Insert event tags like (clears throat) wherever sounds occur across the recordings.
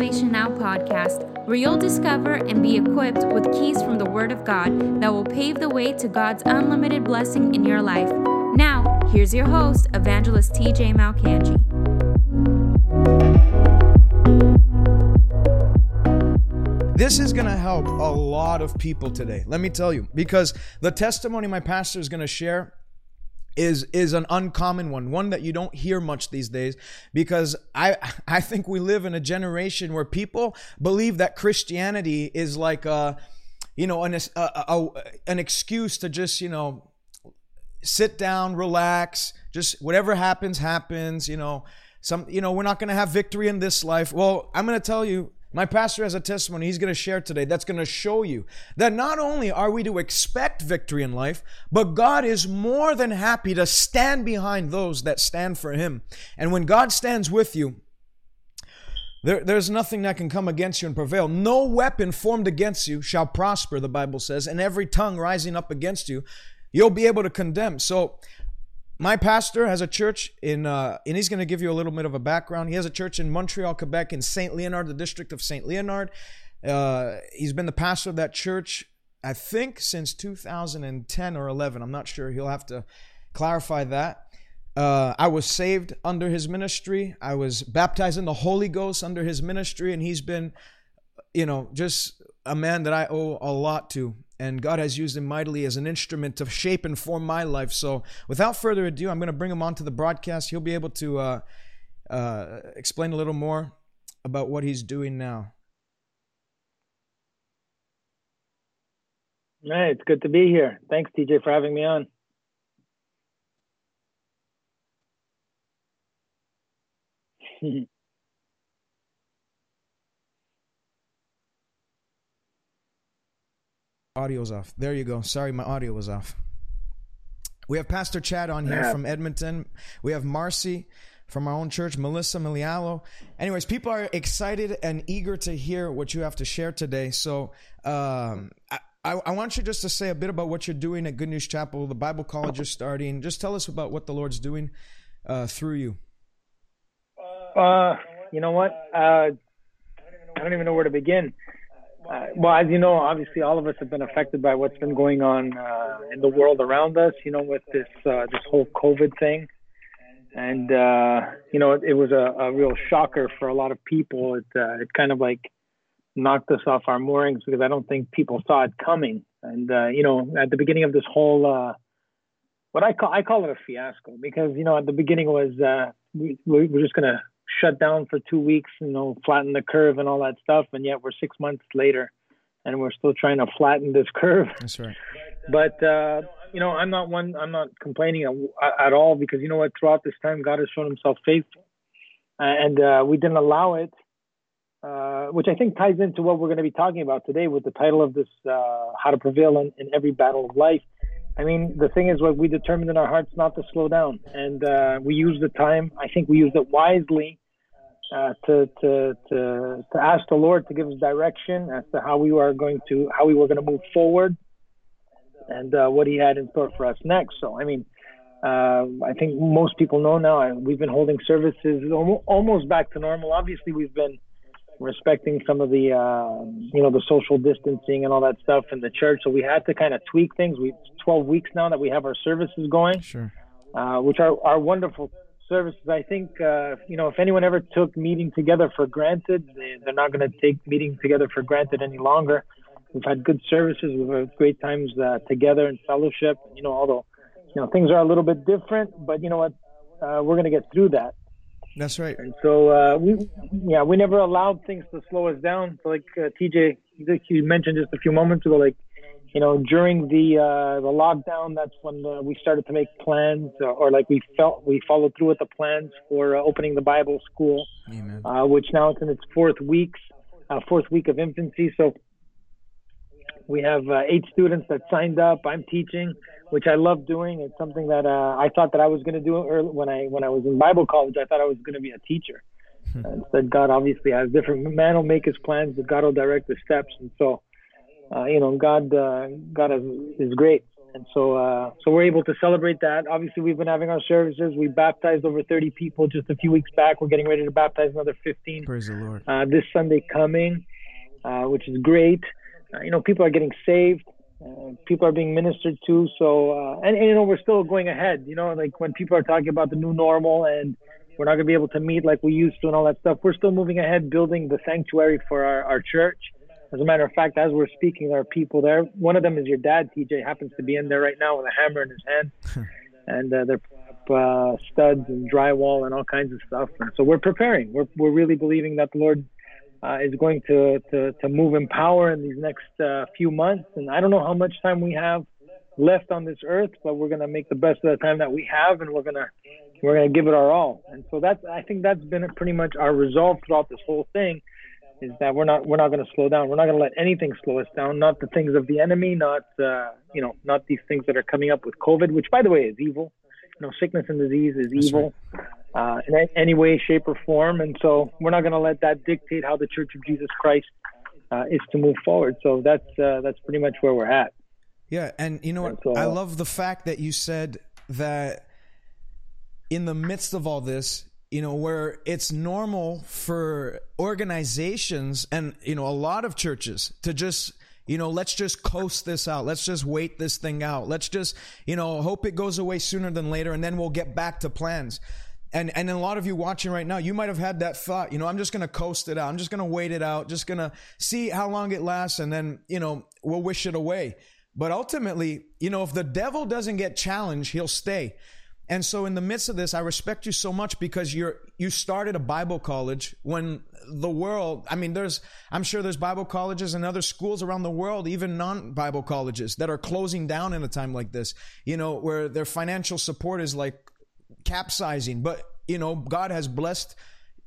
Salvation Now podcast, where you'll discover and be equipped with keys from the Word of God that will pave the way to God's unlimited blessing in your life. Now, here's your host, Evangelist TJ Malcanji. This is going to help a lot of people today. Let me tell you, because the testimony my pastor is going to share is is an uncommon one one that you don't hear much these days because i (laughs) i think we live in a generation where people believe that christianity is like a you know an a, a, an excuse to just you know sit down relax just whatever happens happens you know. Some you know we're not going to have victory in this life. Well i'm going to tell you my pastor has a testimony he's going to share today that's going to show you that not only are we to expect victory in life, but God is more than happy to stand behind those that stand for Him. And when God stands with you, there, there's nothing that can come against you and prevail. No weapon formed against you shall prosper, the Bible says, and every tongue rising up against you, you'll be able to condemn. So my pastor has a church in, uh, and he's going to give you a little bit of a background. He has a church in Montreal, Quebec, in Saint Leonard, the district of Saint Leonard. Uh, he's been the pastor of that church, I think, since 2010 or 11. I'm not sure. He'll have to clarify that. Uh, I was saved under his ministry. I was baptized in the Holy Ghost under his ministry, and he's been, you know, just a man that I owe a lot to and God has used him mightily as an instrument to shape and form my life. So, without further ado, I'm going to bring him onto the broadcast. He'll be able to uh, uh, explain a little more about what he's doing now. Hey, it's good to be here. Thanks, TJ, for having me on. (laughs) Audio's off. There you go. Sorry, my audio was off. We have Pastor Chad on here yeah. from Edmonton. We have Marcy from our own church, Melissa Milialo. Anyways, people are excited and eager to hear what you have to share today. So um, I, I, want you just to say a bit about what you're doing at Good News Chapel, the Bible college you're starting. Just tell us about what the Lord's doing uh, through you. Uh, you know what? Uh, I don't even know where to begin. Uh, well, as you know, obviously all of us have been affected by what's been going on uh, in the world around us. You know, with this uh, this whole COVID thing, and uh, you know, it, it was a, a real shocker for a lot of people. It uh, it kind of like knocked us off our moorings because I don't think people saw it coming. And uh, you know, at the beginning of this whole uh, what I call I call it a fiasco because you know at the beginning was uh, we we're just gonna shut down for two weeks, you know, flatten the curve and all that stuff. And yet we're six months later and we're still trying to flatten this curve. That's right. But, uh, you know, I'm not one, I'm not complaining at, at, all because, you know what, throughout this time, God has shown himself faithful. and uh, we didn't allow it, uh, which I think ties into what we're going to be talking about today with the title of this uh, How to Prevail in, in Every Battle of Life. I mean, the thing is, what we determined in our hearts not to slow down, and uh, we used the time. I think we used it wisely uh, to, to, to, to ask the Lord to give us direction as to how we are going to, how we were going to move forward and uh, what he had in store for us next. So, I mean, uh, I think most people know now we've been holding services almost back to normal. Obviously, we've been respecting some of the, uh, you know, the social distancing and all that stuff in the church. So we had to kind of tweak things. We 12 weeks now that we have our services going, sure. Uh, which are, are wonderful services. I think uh, you know if anyone ever took meeting together for granted, they, they're not going to take meeting together for granted any longer. We've had good services. We've had great times uh, together in fellowship. You know, although you know things are a little bit different, but you know what, uh, we're going to get through that. That's right. And so uh, we, yeah, we never allowed things to slow us down. So like uh, TJ, you mentioned just a few moments ago, like you know, during the uh, the lockdown, that's when uh, we started to make plans, or, or, like we felt we followed through with the plans for uh, opening the Bible school, uh, which now it's in its fourth weeks, uh, fourth week of infancy. So we have uh, eight students that signed up. I'm teaching, which I love doing. It's something that I thought that I was going to do early, when I when I was in Bible college. I thought I was going to be a teacher. Hmm. Instead, God obviously has different. Man will make his plans, but God will direct the steps, and so uh, you know, God, uh, God is, is great. and so uh, so we're able to celebrate that. Obviously, we've been having our services. We baptized over 30 people just a few weeks back. We're getting ready to baptize another 15. Praise the Lord. Uh, this Sunday coming, uh, which is great. Uh, you know, people are getting saved. Uh, people are being ministered to. So, uh, and, and, you know, we're still going ahead. You know, like when people are talking about the new normal and we're not going to be able to meet like we used to and all that stuff, we're still moving ahead, building the sanctuary for our, our church. As a matter of fact, as we're speaking, there are people there. One of them is your dad, TJ, happens to be in there right now with a hammer in his hand. and uh, they're uh, studs and drywall and all kinds of stuff. And so we're preparing. We're, we're really believing that the Lord uh, is going to, to, to move in power in these next uh, few months. And I don't know how much time we have left on this earth, but we're going to make the best of the time that we have, and we're going to we're going to give it our all. And so that's I think that's been pretty much our resolve throughout this whole thing is that we're not we're not going to slow down. We're not going to let anything slow us down. Not the things of the enemy. Not uh, you know not these things that are coming up with COVID, which by the way is evil. You know, sickness and disease is evil uh, in any way, shape, or form. And so we're not going to let that dictate how the Church of Jesus Christ uh, is to move forward. So that's uh, that's pretty much where we're at. Yeah, and you know what? So, I love the fact that you said that in the midst of all this, you know, where it's normal for organizations and you know a lot of churches to just you know, let's just coast this out. Let's just wait this thing out. Let's just, you know, hope it goes away sooner than later and then we'll get back to plans. And and a lot of you watching right now, you might have had that thought, you know, I'm just going to coast it out. I'm just going to wait it out, just going to see how long it lasts and then, you know, we'll wish it away. But ultimately, you know, if the devil doesn't get challenged, he'll stay. And so in the midst of this, I respect you so much because you're you started a Bible college when the world, I mean, there's I'm sure there's Bible colleges and other schools around the world, even non-Bible colleges that are closing down in a time like this, you know, where their financial support is like capsizing. But, you know, God has blessed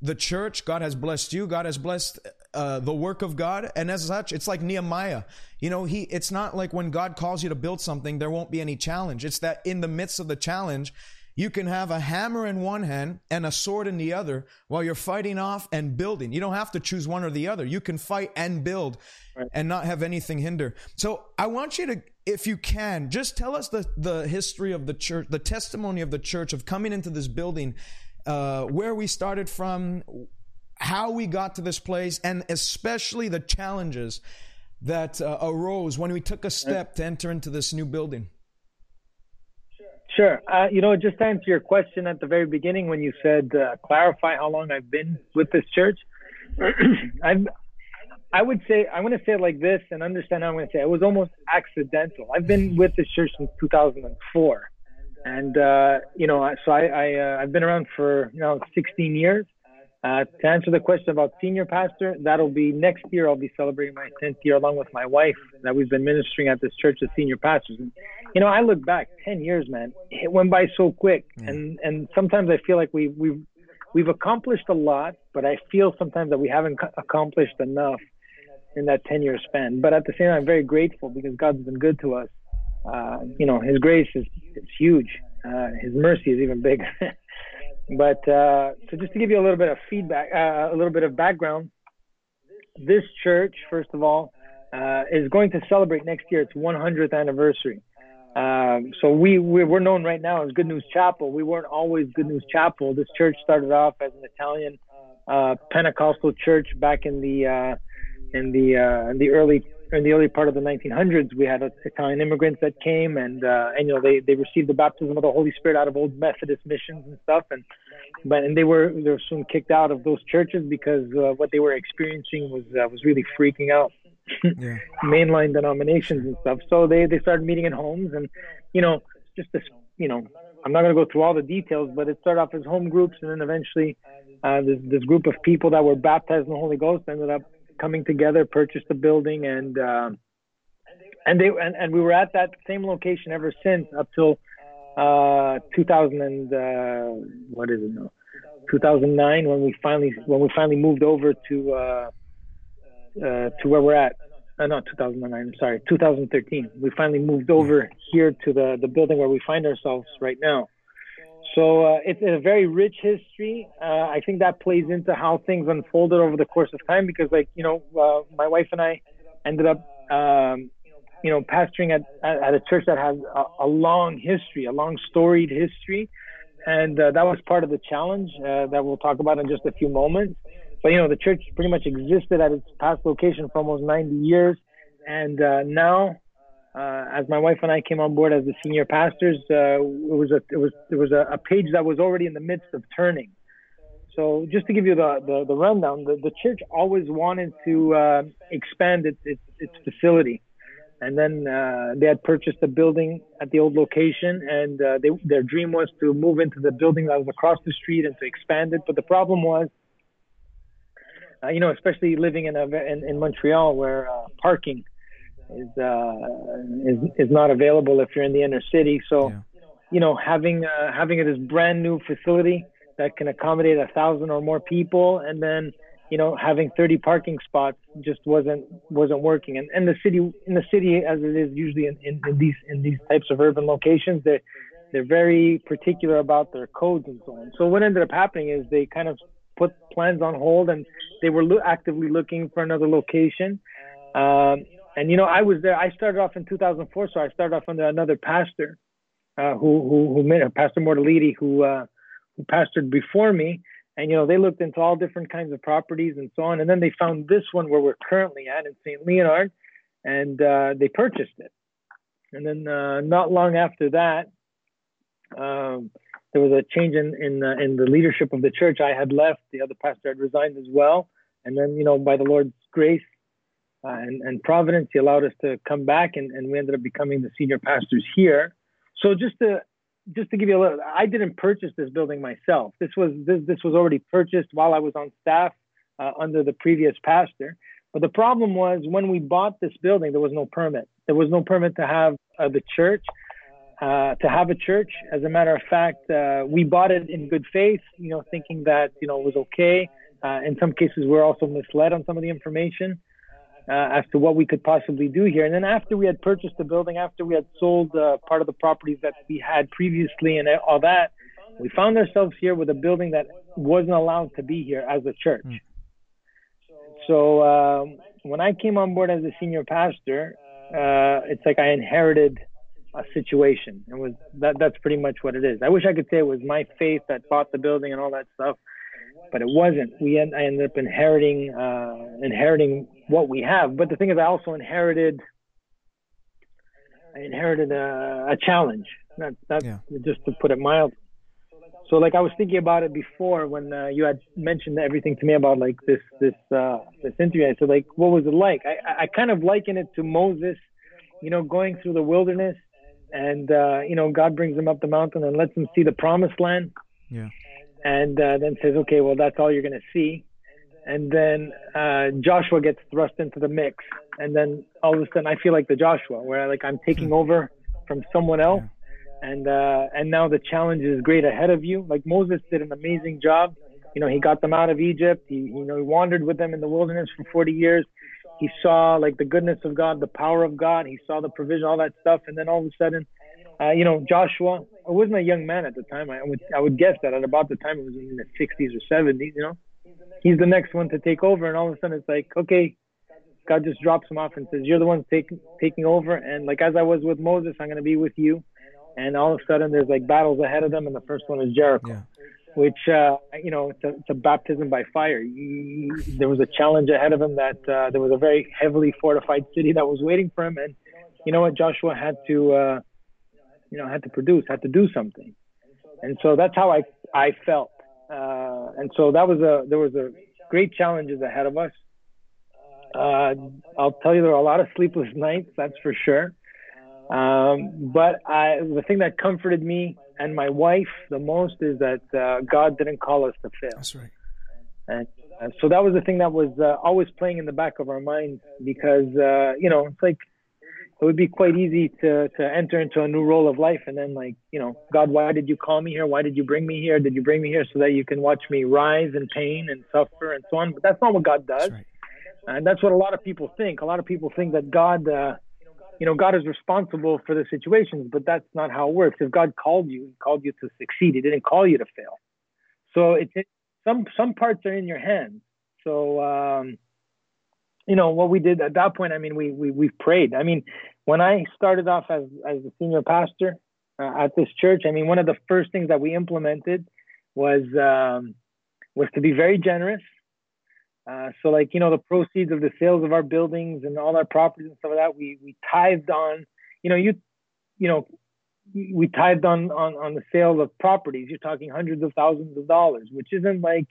the church, God has blessed you, God has blessed uh, the work of God, and as such, it's like Nehemiah. You know, he. It's not like when God calls you to build something, there won't be any challenge. It's that in the midst of the challenge, you can have a hammer in one hand and a sword in the other while you're fighting off and building. You don't have to choose one or the other. You can fight and build right. and not have anything hinder. So I want you to, if you can, just tell us the, the history of the church, the testimony of the church of coming into this building, uh, where we started from, how we got to this place, and especially the challenges that uh, arose when we took a step to enter into this new building. Sure. Uh, you know, just to answer your question at the very beginning when you said uh, clarify how long I've been with this church, (clears throat) I've, I would say I want to say it like this and understand how I'm going to say it. it was almost accidental. I've been with this church since 2004, and uh, you know, so I, I uh, I've been around for you know 16 years. Uh, to answer the question about senior pastor, that'll be next year. I'll be celebrating my 10th year along with my wife that we've been ministering at this church as senior pastors. And, you know, I look back 10 years, man, it went by so quick. Mm. And, and sometimes I feel like we, we've, we've accomplished a lot, but I feel sometimes that we haven't accomplished enough in that 10 year span. But at the same time, I'm very grateful because God's been good to us. Uh, you know, his grace is, is huge. Uh, his mercy is even bigger. (laughs) But uh, so just to give you a little bit of feedback, uh, a little bit of background, this church, first of all, uh, is going to celebrate next year its 100th anniversary. Um, so we, we are known right now as Good News Chapel. We weren't always Good News Chapel. This church started off as an Italian uh, Pentecostal church back in the uh, in the uh, in the early in the early part of the 1900s, we had Italian immigrants that came, and uh, and you know they they received the baptism of the Holy Spirit out of old Methodist missions and stuff, and but and they were they were soon kicked out of those churches because uh, what they were experiencing was uh, was really freaking out (laughs) yeah. mainline denominations and stuff. So they they started meeting in homes, and you know just this you know I'm not going to go through all the details, but it started off as home groups, and then eventually uh, this this group of people that were baptized in the Holy Ghost ended up coming together, purchased the building, and uh, and they and, and we were at that same location ever since up till uh, 2000 and uh, what is it now? 2009 when we finally when we finally moved over to uh, uh, to where we're at. Uh, not 2009. I'm sorry, 2013. We finally moved over here to the the building where we find ourselves right now. So uh, it's a very rich history. Uh, I think that plays into how things unfolded over the course of time because, like, you know, uh, my wife and I ended up, um, you know, pastoring at, at, a church that has a, a, long history, a long storied history. And uh, that was part of the challenge uh, that we'll talk about in just a few moments. But, you know, the church pretty much existed at its past location for almost 90 years. And uh, now, uh, as my wife and I came on board as the senior pastors, uh, it was a it was it was a, a, page that was already in the midst of turning. So just to give you the the, the rundown, the, the church always wanted to uh, expand its, its, its facility, and then uh, they had purchased a building at the old location, and uh, they, their dream was to move into the building that was across the street and to expand it. But the problem was. Uh, you know, especially living in a in, in Montreal where parking is uh, is is not available if you're in the inner city. So, yeah. you know, having uh, having this brand new facility that can accommodate a thousand or more people, and then you know having 30 parking spots just wasn't wasn't working. And and the city in the city as it is usually in, in, in these in these types of urban locations, they they're very particular about their codes and so on. So what ended up happening is they kind of put plans on hold and they were lo- actively looking for another location. Um, and you know, I was there. I started off in 2004, so I started off under another pastor, uh, who who who made Pastor Mortalidi, who uh, who pastored before me. And you know, they looked into all different kinds of properties and so on, and then they found this one where we're currently at in Saint Leonard, and uh, they purchased it. And then uh, not long after that, um, there was a change in in, uh, in the leadership of the church. I had left, the other pastor had resigned as well, and then you know, by the Lord's grace, uh, and, and Providence. He allowed us to come back, and, and we ended up becoming the senior pastors here. So just to just to give you a little, I didn't purchase this building myself. This was this this was already purchased while I was on staff uh, under the previous pastor. But the problem was when we bought this building, there was no permit. There was no permit to have uh, the church. Uh, to have a church. As a matter of fact, uh, we bought it in good faith, you know, thinking that you know it was okay. Uh, in some cases, we're also misled on some of the information uh, as to what we could possibly do here. And then after we had purchased the building, after we had sold uh, part of the properties that we had previously and all that, we found ourselves here with a building that wasn't allowed to be here as a church. Mm. So um, when I came on board as a senior pastor, uh, it's like I inherited a situation. It was that that's pretty much what it is. I wish I could say it was my faith that bought the building and all that stuff, but it wasn't. We end, I ended up inheriting uh, inheriting what we have. But the thing is, I also inherited I inherited a, a challenge. That, that yeah. just to put it mild. So like I was thinking about it before when uh, you had mentioned everything to me about like this this uh, this interview. I said like, what was it like? I, I kind of liken it to Moses, you know, going through the wilderness, and uh, you know God brings him up the mountain and lets him see the promised land. Yeah and uh, then says, okay, well, that's all you're going to see. And then uh, Joshua gets thrust into the mix. And then all of a sudden, I feel like the Joshua, where like I'm taking hmm. over from someone else. And uh, and now the challenge is great ahead of you. Like Moses did an amazing job. You know, he got them out of Egypt. He you know he wandered with them in the wilderness for 40 years. He saw like the goodness of God, the power of God. He saw the provision, all that stuff. And then all of a sudden, uh, you know, Joshua, I wasn't a young man at the time. I would I would guess that at about the time it was in the 60s or 70s. You know, he's the next one to take over, and all of a sudden it's like, okay, God just drops him off and says, "You're the one taking taking over." And like as I was with Moses, I'm going to be with you. And all of a sudden there's like battles ahead of them, and the first one is Jericho. Yeah. Which uh, you know, it's a, it's a baptism by fire. He, there was a challenge ahead of him that uh, there was a very heavily fortified city that was waiting for him, and you know what, Joshua had to uh, you know, had to produce, had to do something. And so that's how I, I felt. Uh, and so that was a, there was a great challenges ahead of us. Uh, I'll tell you, there were a lot of sleepless (laughs) nights, that's for sure. Um, but I, the thing that comforted me and my wife the most is that uh, God didn't call us to fail. That's right. And uh, so that was the thing that was uh, always playing in the back of our minds because, uh, you know, it's like it would be quite easy to to enter into a new role of life and then like you know god why did you call me here? Why did you bring me here? Did you bring me here so that you can watch me rise in pain and suffer and so on? But that's not what god does. Right. and that's what a lot of people think. A lot of people think that god uh, you know god is responsible for the situations but that's not how it works. If god called you he called you to succeed. He didn't call you to fail. So it's it, some some parts are in your hands. So um you know what we did at that point. I mean, we we we prayed. I mean, when I started off as as the senior pastor uh, at this church, I mean, one of the first things that we implemented was um, was to be very generous. Uh, so, like you know, the proceeds of the sales of our buildings and all our properties and stuff like that, we we tithed on. You know, you you know, we tithed on on on the sale of properties. You're talking hundreds of thousands of dollars, which isn't like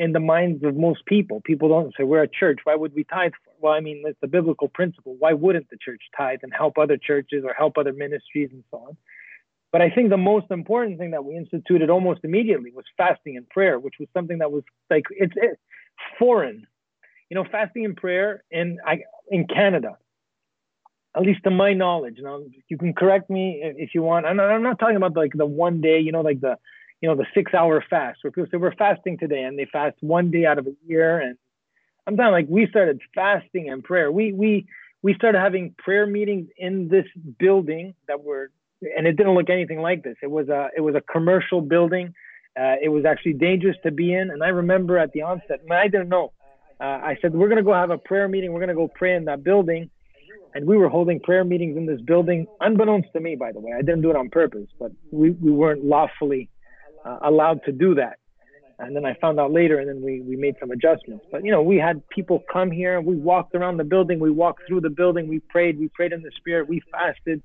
in the minds of most people. People don't say, we're a church. Why would we tithe? For? Well, I mean, it's a biblical principle. Why wouldn't the church tithe and help other churches or help other ministries and so on? But I think the most important thing that we instituted almost immediately was fasting and prayer, which was something that was like, it's, foreign. You know, fasting and prayer in, in Canada, at least to my knowledge. Now, you can correct me if you want. I'm not, I'm not talking about like the one day, you know, like the you know, the six hour fast where people say we're fasting today and they fast one day out of a year. And I'm talking like we started fasting and prayer. We we we started having prayer meetings in this building that were and it didn't look anything like this. It was a it was a commercial building. Uh, it was actually dangerous to be in. And I remember at the onset, I didn't know. Uh, I said we're gonna go have a prayer meeting. We're gonna go pray in that building. And we were holding prayer meetings in this building, unbeknownst to me, by the way. I didn't do it on purpose, but we, we weren't lawfully uh, allowed to do that. And then I found out later, and then we, we made some adjustments. But you know, we had people come here. We walked around the building. We walked through the building. We prayed. We prayed in the spirit. We fasted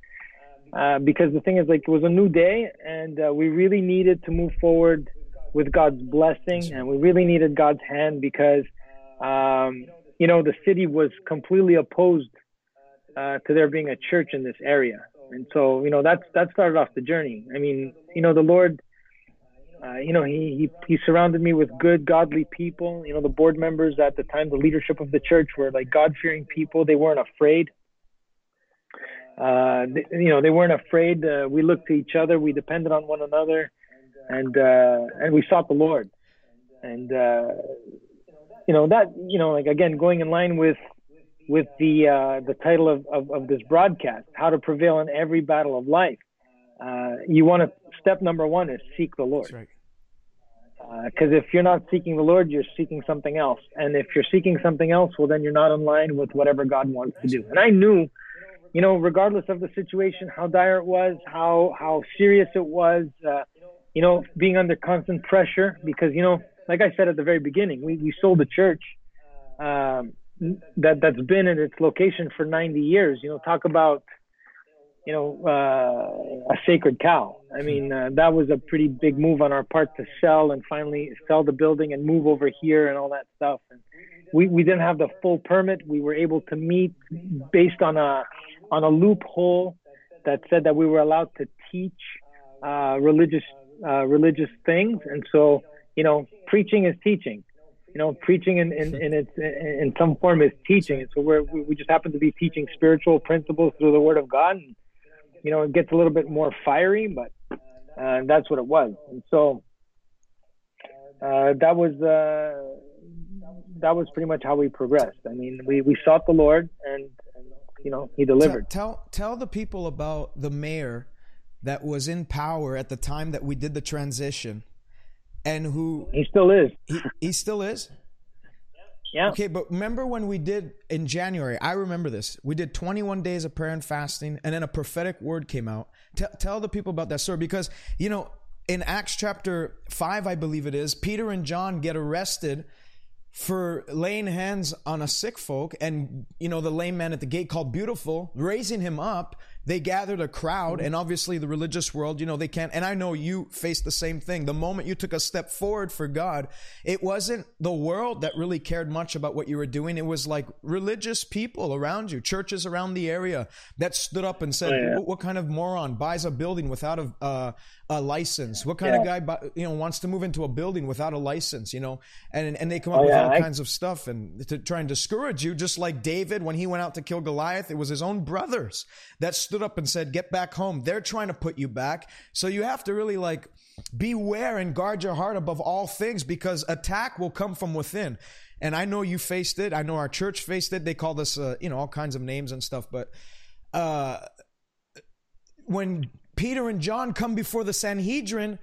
uh, because the thing is, like, it was a new day, and uh, we really needed to move forward with God's blessing, and we really needed God's hand because, um, you know, the city was completely opposed uh, to there being a church in this area, and so you know that's that started off the journey. I mean, you know, the Lord uh, you know, he, he he surrounded me with good, godly people. You know, the board members at the time, the leadership of the church were like God-fearing people. They weren't afraid. Uh, they, you know, they weren't afraid. Uh, we looked to each other. We depended on one another, and uh, and we sought the Lord. And uh, you know that you know, like again, going in line with with the uh, the title of, of, of this broadcast, how to prevail in every battle of life. Uh, you want to step number one is seek the Lord. Right because uh, if you're not seeking the Lord, you're seeking something else. And if you're seeking something else, well, then you're not in line with whatever God wants to do. And I knew, you know, regardless of the situation, how dire it was, how how serious it was, uh, you know, being under constant pressure, because you know, like I said at the very beginning, we we sold a church um, that that's been in its location for 90 years. You know, talk about you know, uh, a sacred cow. I mean, uh, that was a pretty big move on our part to sell and finally sell the building and move over here and all that stuff. And we, we didn't have the full permit. We were able to meet based on a on a loophole that said that we were allowed to teach uh, religious uh, religious things. And so, you know, preaching is teaching. You know, preaching in, in, in its in some form is teaching. And so we're, we just happen to be teaching spiritual principles through the Word of God. And, you know, it gets a little bit more fiery, but uh, that's what it was. And so uh, that was uh, that was pretty much how we progressed. I mean, we, we sought the Lord, and, and you know, He delivered. Tell, tell tell the people about the mayor that was in power at the time that we did the transition, and who he still is. He, he still is. Yeah. Okay, but remember when we did in January? I remember this. We did 21 days of prayer and fasting, and then a prophetic word came out. T- tell the people about that story because, you know, in Acts chapter 5, I believe it is, Peter and John get arrested for laying hands on a sick folk and you know the lame man at the gate called beautiful raising him up they gathered a crowd and obviously the religious world you know they can't and i know you faced the same thing the moment you took a step forward for god it wasn't the world that really cared much about what you were doing it was like religious people around you churches around the area that stood up and said oh, yeah. what, what, kind of moron buys a building without a, uh, a license what kind yeah. of guy buy, you know wants to move into a building without a license you know and and they come up oh, with yeah. all I... kinds of stuff and to try and discourage you just like david when he went out to kill goliath it was his own brothers that stood stood up and said, Get back home. They're trying to put you back. So you have to really like beware and guard your heart above all things because attack will come from within. And I know you faced it. I know our church faced it. They called us, uh, you know, all kinds of names and stuff. But uh, when Peter and John come before the Sanhedrin,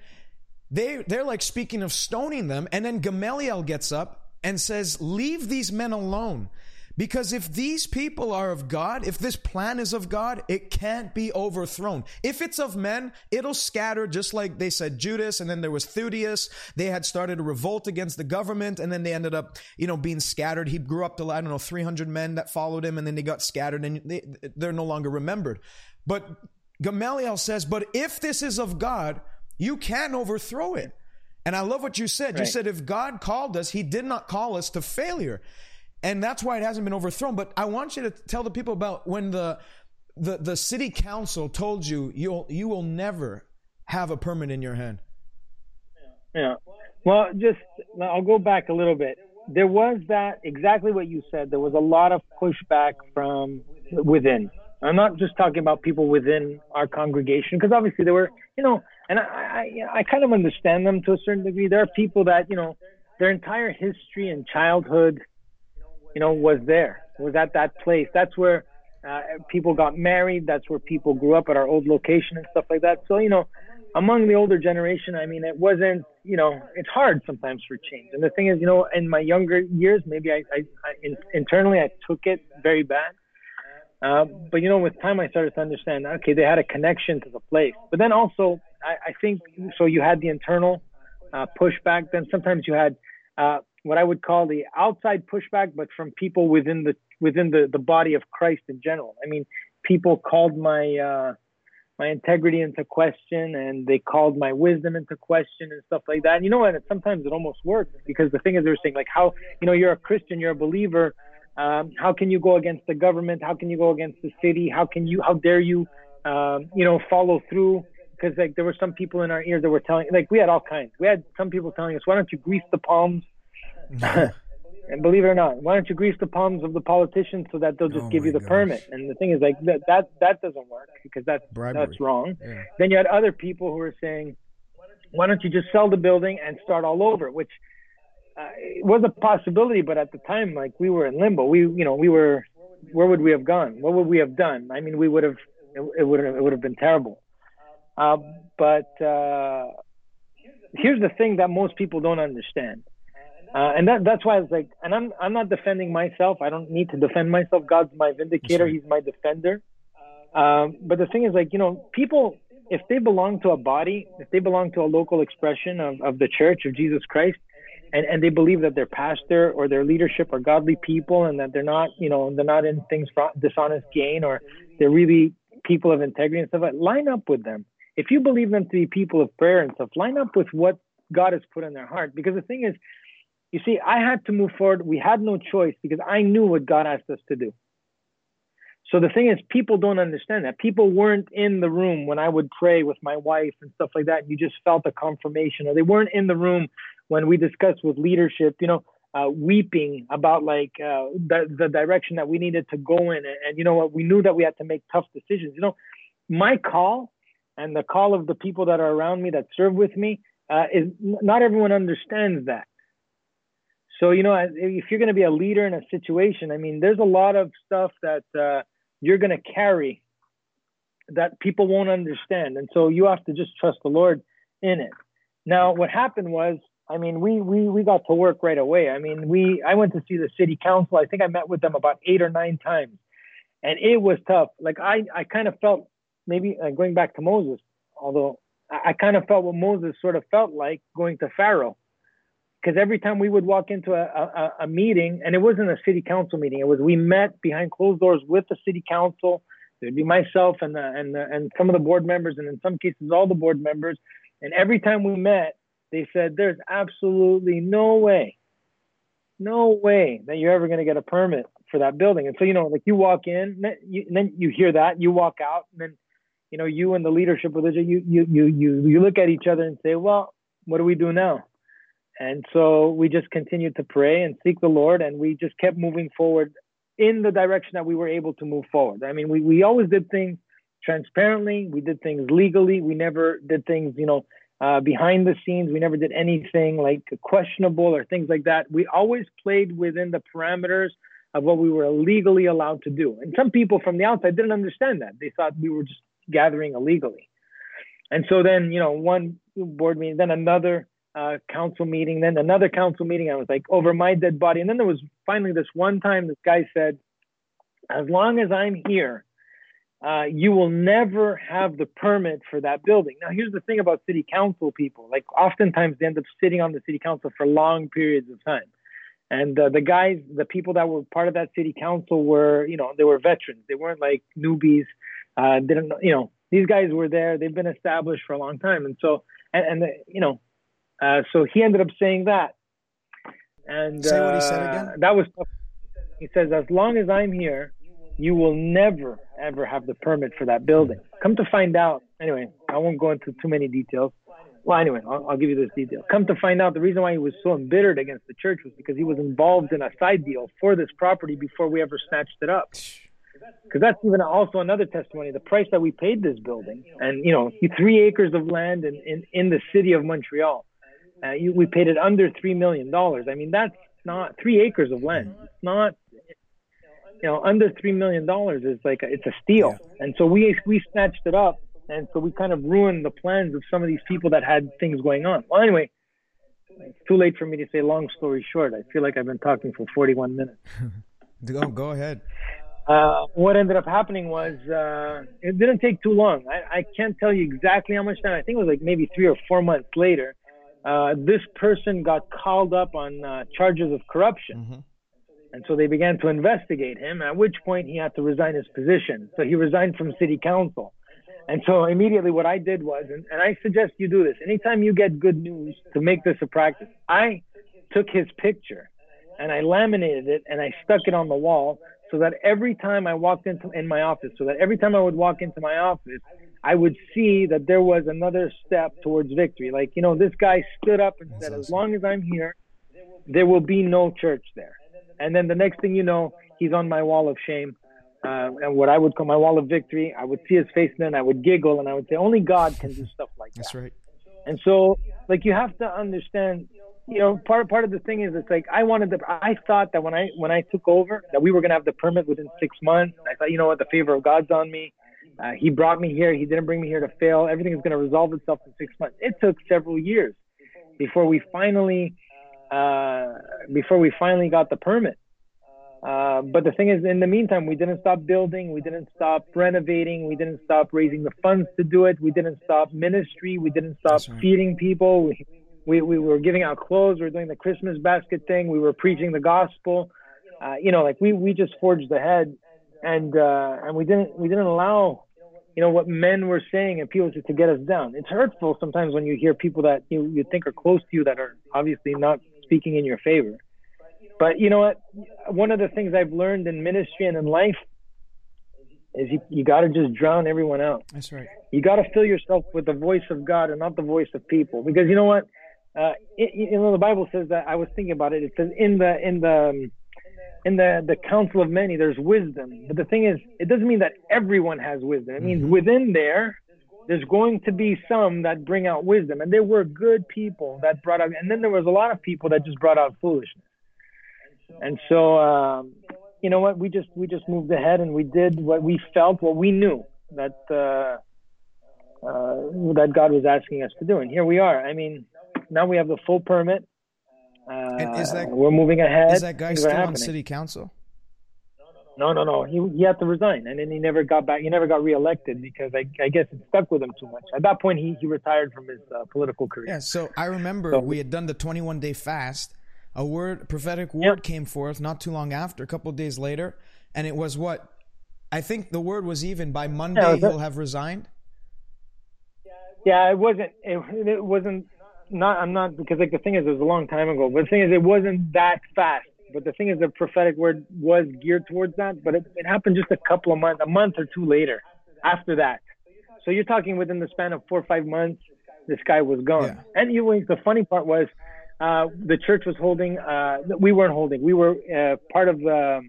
they they're like speaking of stoning them. And then Gamaliel gets up and says, "Leave these men alone." Because if these people are of God, if this plan is of God, it can't be overthrown. If it's of men, it'll scatter just like they said Judas and then there was Theudas. They had started a revolt against the government and then they ended up, you know, being scattered. He grew up to, I don't know, 300 men that followed him and then they got scattered and they, they're no longer remembered. But Gamaliel says, but if this is of God, you can overthrow it. And I love what you said. Right. You said, if God called us, he did not call us to failure. And that's why it hasn't been overthrown. But I want you to tell the people about when the, the, the city council told you, you'll, you will never have a permit in your hand. Yeah. Well, just, I'll go back a little bit. There was that, exactly what you said. There was a lot of pushback from within. I'm not just talking about people within our congregation, because obviously there were, you know, and I, I, I kind of understand them to a certain degree. There are people that, you know, their entire history and childhood, you know, was there, was at that place. That's where uh, people got married. That's where people grew up at our old location and stuff like that. So, you know, among the older generation, I mean, it wasn't, you know, it's hard sometimes for change. And the thing is, you know, in my younger years, maybe I, I, I in, internally I took it very bad. Uh, but you know, with time, I started to understand. Okay, they had a connection to the place. But then also, I, I think so. You had the internal uh, pushback. Then sometimes you had uh, what I would call the outside pushback, but from people within the within the, the body of Christ in general. I mean, people called my uh, my integrity into question, and they called my wisdom into question, and stuff like that. And you know what? Sometimes it almost works because the thing is, they're saying like, how you know, you're a Christian, you're a believer um, how can you go against the government? How can you go against the city? How can you? How dare you? Um, you know, follow through? Because like there were some people in our ear that were telling, like we had all kinds. We had some people telling us, "Why don't you grease the palms?" And believe it or not, why don't you grease the palms of the politicians so that they'll just oh give you the gosh. permit? And the thing is, like that that that doesn't work because that's Bribery. that's wrong. Yeah. Then you had other people who were saying, "Why don't you just sell the building and start all over?" Which uh, it was a possibility, but at the time, like we were in limbo. We, you know, we were, where would we have gone? What would we have done? I mean, we would have, it, it would have, it would have been terrible. Uh, but uh, here's the thing that most people don't understand, uh, and that that's why it's like, and I'm I'm not defending myself. I don't need to defend myself. God's my vindicator. He's my defender. Um, but the thing is, like, you know, people, if they belong to a body, if they belong to a local expression of, of the church of Jesus Christ, and, and they believe that their pastor or their leadership are godly people and that they're not, you know, they're not in things for dishonest gain or they're really people of integrity and stuff, like line up with them. If you believe them to be people of prayer and stuff, line up with what God has put in their heart. Because the thing is, you see, I had to move forward. We had no choice because I knew what God asked us to do. So the thing is, people don't understand that. People weren't in the room when I would pray with my wife and stuff like that. You just felt a confirmation, or they weren't in the room when we discussed with leadership, you know, uh, weeping about like uh, the, the direction that we needed to go in. And, and, you know what, we knew that we had to make tough decisions. You know, my call and the call of the people that are around me that serve with me uh, is not everyone understands that. So, you know, if you're going to be a leader in a situation, I mean, there's a lot of stuff that uh, you're going to carry that people won't understand. And so you have to just trust the Lord in it. Now, what happened was I mean, we we we got to work right away. I mean, we I went to see the city council. I think I met with them about eight or nine times, and it was tough. Like I I kind of felt maybe uh, going back to Moses, although I, I kind of felt what Moses sort of felt like going to Pharaoh, because every time we would walk into a, a a meeting, and it wasn't a city council meeting. It was we met behind closed doors with the city council. There'd be myself and the, and the, and some of the board members, and in some cases all the board members. And every time we met, they said there's absolutely no way, no way that you're ever going to get a permit for that building. And so, you know, like you walk in, and then you hear that, you walk out, and then, you know, you and the leadership of the you you you you you look at each other and say, well, what do we do now? And so we just continued to pray and seek the Lord, and we just kept moving forward in the direction that we were able to move forward. I mean, we we always did things transparently. We did things legally. We never did things, you know, uh, behind the scenes. We never did anything like questionable or things like that. We always played within the parameters of what we were legally allowed to do. And some people from the outside didn't understand that. They thought we were just gathering illegally. And so then, you know, one board meeting, then another, uh, council meeting, then another council meeting. I was like over my dead body, and then there was finally this one time this guy said, "As long as I'm here, uh, you will never have the permit for that building." Now, here's the thing about city council people: like oftentimes they end up sitting on the city council for long periods of time. And uh, the guys, the people that were part of that city council were, you know, they were veterans. They weren't like newbies. Uh, didn't, you know, these guys were there. They've been established for a long time. And so, and, and the, you know, uh, so he ended up saying that. And Say what he said again. Uh, that was, he says, as long as I'm here, you will never ever have the permit for that building. Come to find out, anyway, I won't go into too many details. Well, anyway, I'll, I'll give you this detail. Come to find out, the reason why he was so embittered against the church was because he was involved in a side deal for this property before we ever snatched it up. Because that's even also another testimony. The price that we paid this building, and you know, three acres of land in in, in the city of Montreal, uh, you, we paid it under three million dollars. I mean, that's not three acres of land. It's not you know, under three million dollars is like a, it's a steal. Yeah. And so we we snatched it up and so we kind of ruined the plans of some of these people that had things going on. Well, anyway, it's too late for me to say long story short. I feel like I've been talking for 41 minutes. (laughs) go, go ahead. Uh, what ended up happening was uh, it didn't take too long. I, I, can't tell you exactly how much time. I think it was like maybe three or four months later. Uh, this person got called up on uh, charges of corruption. Mm-hmm. And so they began to investigate him, at which point he had to resign his position. So he resigned from city council. And so immediately what I did was, and, and I suggest you do this, anytime you get good news to make this a practice, I took his picture and I laminated it and I stuck it on the wall so that every time I walked into in my office, so that every time I would walk into my office, I would see that there was another step towards victory. Like, you know, this guy stood up and said, as long as I'm here, there will be no church there. And then the next thing you know, he's on my wall of shame uh, and what I would call my wall of victory. I would see his face, then I would giggle, and I would say, "Only God can do stuff like that." That's right. And so, like, you have to understand. You know, part part of the thing is, it's like I wanted the I thought that when I when I took over, that we were gonna have the permit within six months. I thought, you know what, the favor of God's on me. Uh, he brought me here. He didn't bring me here to fail. Everything is going to resolve itself in six months. It took several years before we finally, uh, before we finally got the permit. Uh, but the thing is, in the meantime, we didn't stop building, we didn't stop renovating, we didn't stop raising the funds to do it, we didn't stop ministry, we didn't stop right. feeding people. We, we, we were giving out clothes, we were doing the Christmas basket thing, we were preaching the gospel. Uh, you know, like we, we just forged ahead, and uh, and we didn't we didn't allow, you know, what men were saying and people to, to get us down. It's hurtful sometimes when you hear people that you you think are close to you that are obviously not speaking in your favor. But you know what? One of the things I've learned in ministry and in life is you, you got to just drown everyone out. That's right. You got to fill yourself with the voice of God and not the voice of people. Because you know what? Uh, it, you know the Bible says that. I was thinking about it. It says in the in the um, in the the council of many there's wisdom. But the thing is, it doesn't mean that everyone has wisdom. It means mm-hmm. within there there's going to be some that bring out wisdom, and there were good people that brought out, and then there was a lot of people that just brought out foolishness. And so, um, you know what? We just we just moved ahead and we did what we felt, what we knew that uh, uh, that God was asking us to do. And here we are. I mean, now we have the full permit. Uh, and is that we're moving ahead? Is that guy still on city council? No, no, no. He he had to resign, and then he never got back. He never got reelected because I, I guess it stuck with him too much. At that point, he he retired from his uh, political career. Yeah. So I remember so, we had done the 21 day fast, a word, prophetic word yep. came forth not too long after, a couple days later, and it was what I think the word was even by Monday yeah, he'll have resigned. Yeah, it wasn't. It, it wasn't. Not. I'm not because like the thing is, it was a long time ago. But the thing is, it wasn't that fast. But the thing is, the prophetic word was geared towards that. But it, it happened just a couple of months, a month or two later, after that. So you're talking within the span of four or five months, this guy was gone. Yeah. And you, the funny part was uh, the church was holding. Uh, we weren't holding. We were uh, part of the.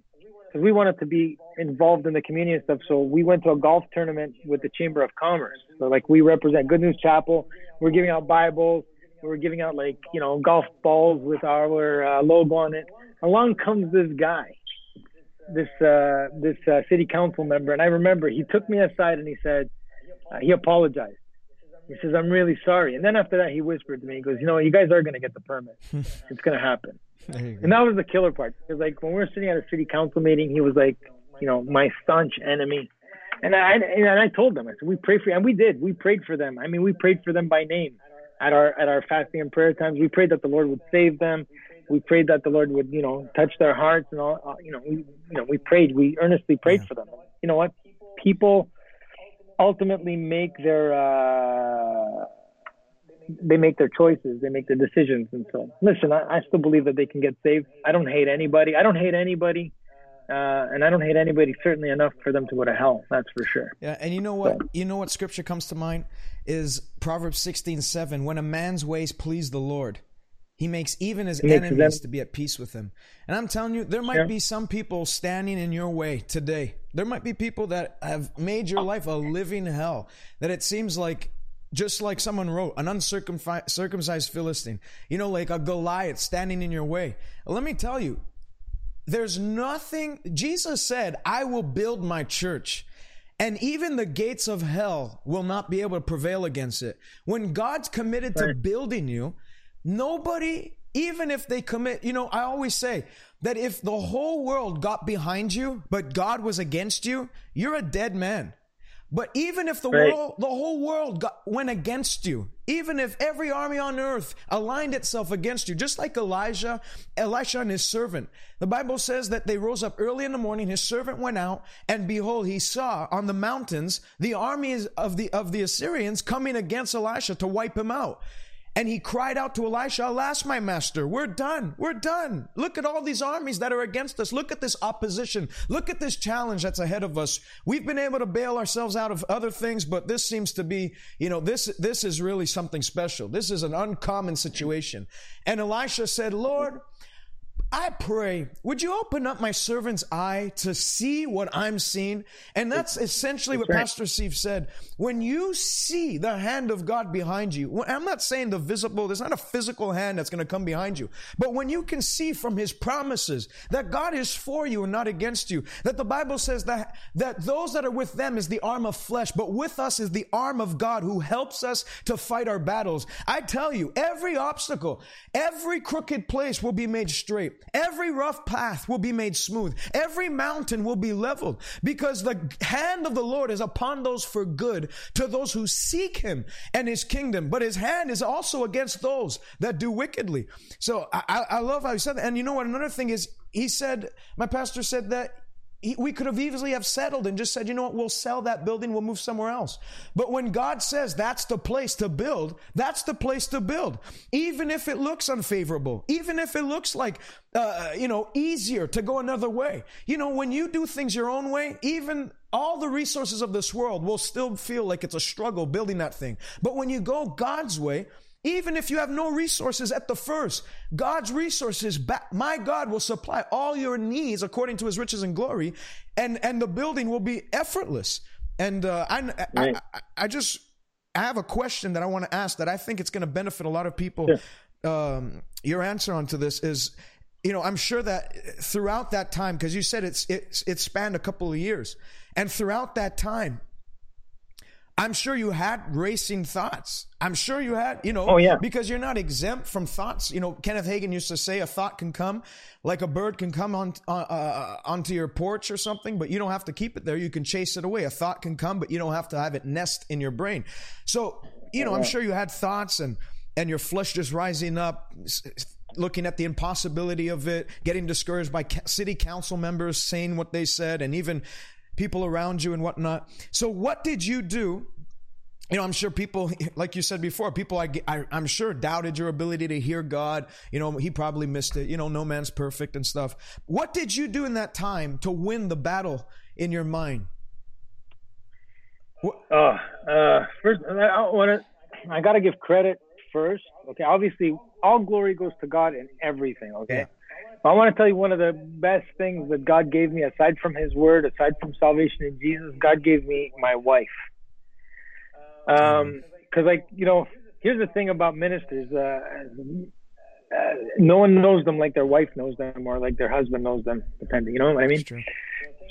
Because we wanted to be involved in the community and stuff, so we went to a golf tournament with the Chamber of Commerce. So like we represent Good News Chapel. We're giving out Bibles. We were giving out like you know golf balls with our uh, logo on it. Along comes this guy, this uh, this uh, city council member, and I remember he took me aside and he said uh, he apologized He says, I'm really sorry. And then after that, he whispered to me, he goes, You know, you guys are going to get the permit. (laughs) it's going to happen. And that was the killer part. Because, like, when we were sitting at a city council meeting, he was like, You know, my staunch enemy. And I and I told them, I said, we pray for you, and we did. We prayed for them. I mean, we prayed for them by name at our at our fasting and prayer times. We prayed that the Lord would save them. We prayed that the Lord would, you know, touch their hearts and all. Uh, you know, we you know we prayed. We earnestly prayed yeah. for them. You know what? People ultimately make their uh, they make their choices. They make their decisions. And so, listen, I, I still believe that they can get saved. I don't hate anybody. I don't hate anybody uh, and I don't hate anybody certainly enough for them to go to hell. That's for sure. Yeah, and you know what? So. You know what scripture comes to mind is Proverbs sixteen seven. When a man's ways please the Lord, he makes even his he enemies to be at peace with him. And I'm telling you, there might yeah. be some people standing in your way today. There might be people that have made your life a living hell. That it seems like just like someone wrote, an uncircumcised Philistine, you know, like a Goliath standing in your way. Let me tell you, there's nothing, Jesus said, I will build my church. And even the gates of hell will not be able to prevail against it. When God's committed right. to building you, nobody, even if they commit, you know, I always say that if the whole world got behind you, but God was against you, you're a dead man. But even if the right. world, the whole world got, went against you, even if every army on earth aligned itself against you, just like Elijah, Elisha and his servant, the Bible says that they rose up early in the morning. His servant went out, and behold, he saw on the mountains the armies of the of the Assyrians coming against Elisha to wipe him out. And he cried out to Elisha, Alas, my master, we're done. We're done. Look at all these armies that are against us. Look at this opposition. Look at this challenge that's ahead of us. We've been able to bail ourselves out of other things, but this seems to be, you know, this, this is really something special. This is an uncommon situation. And Elisha said, Lord, I pray, would you open up my servant's eye to see what I'm seeing? And that's essentially that's what right. Pastor Steve said. When you see the hand of God behind you, I'm not saying the visible, there's not a physical hand that's going to come behind you, but when you can see from his promises that God is for you and not against you, that the Bible says that, that those that are with them is the arm of flesh, but with us is the arm of God who helps us to fight our battles. I tell you, every obstacle, every crooked place will be made straight. Every rough path will be made smooth. Every mountain will be leveled because the hand of the Lord is upon those for good to those who seek him and his kingdom. But his hand is also against those that do wickedly. So I, I love how he said that. And you know what? Another thing is, he said, my pastor said that we could have easily have settled and just said, you know what, we'll sell that building, we'll move somewhere else. But when God says that's the place to build, that's the place to build. Even if it looks unfavorable, even if it looks like, uh, you know, easier to go another way. You know, when you do things your own way, even all the resources of this world will still feel like it's a struggle building that thing. But when you go God's way, even if you have no resources at the first, God's resources, my God will supply all your needs according to his riches and glory, and, and the building will be effortless. And uh, I. I, I, just, I have a question that I want to ask that I think it's going to benefit a lot of people. Um, your answer onto this is, you know, I'm sure that throughout that time, because you said it's, it's, it spanned a couple of years, and throughout that time, I'm sure you had racing thoughts. I'm sure you had, you know, oh, yeah. because you're not exempt from thoughts. You know, Kenneth Hagin used to say a thought can come like a bird can come on uh, uh, onto your porch or something, but you don't have to keep it there. You can chase it away. A thought can come, but you don't have to have it nest in your brain. So, you know, I'm sure you had thoughts and and your flesh just rising up looking at the impossibility of it, getting discouraged by city council members saying what they said, and even people around you and whatnot. So, what did you do? You know, I'm sure people, (laughs) like you said before, people I, I, am sure doubted your ability to hear God. You know, he probably missed it. You know, no man's perfect and stuff. What did you do in that time to win the battle in your mind? Uh, uh, first, I want to, I got to give credit first. Okay. Obviously, all glory goes to God in everything. Okay. Yeah. I want to tell you one of the best things that God gave me, aside from His Word, aside from salvation in Jesus, God gave me my wife. Um, because like you know, here's the thing about ministers: uh, uh, no one knows them like their wife knows them, or like their husband knows them, depending. You know what I mean?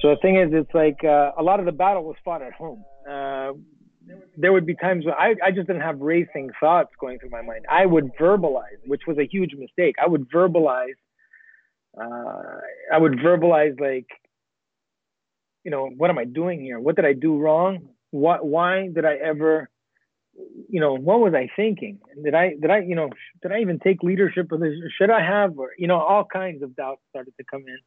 So the thing is, it's like uh, a lot of the battle was fought at home. Uh, there would be times when I, I just didn't have racing thoughts going through my mind. I would verbalize, which was a huge mistake. I would verbalize, uh, I would verbalize like, you know, what am I doing here? What did I do wrong? What, why did I ever, you know, what was I thinking? Did I, did I, you know, did I even take leadership of this? Should I have, or, you know, all kinds of doubts started to come in.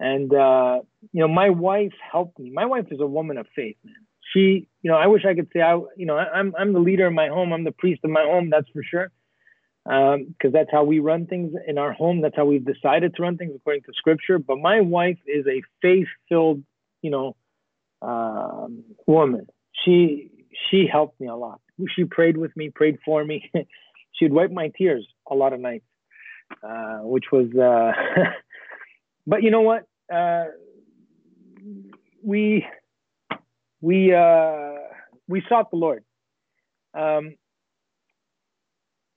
And, uh, you know, my wife helped me. My wife is a woman of faith, man she, you know, I wish I could say I, you know, I'm I'm the leader in my home. I'm the priest of my home. That's for sure. Because um, that's how we run things in our home. That's how we've decided to run things according to Scripture. But my wife is a faith-filled, you know, um, woman. She she helped me a lot. She prayed with me, prayed for me. (laughs) She'd wipe my tears a lot of nights, uh, which was. Uh, (laughs) but you know what? Uh, we we uh, we sought the Lord. Um,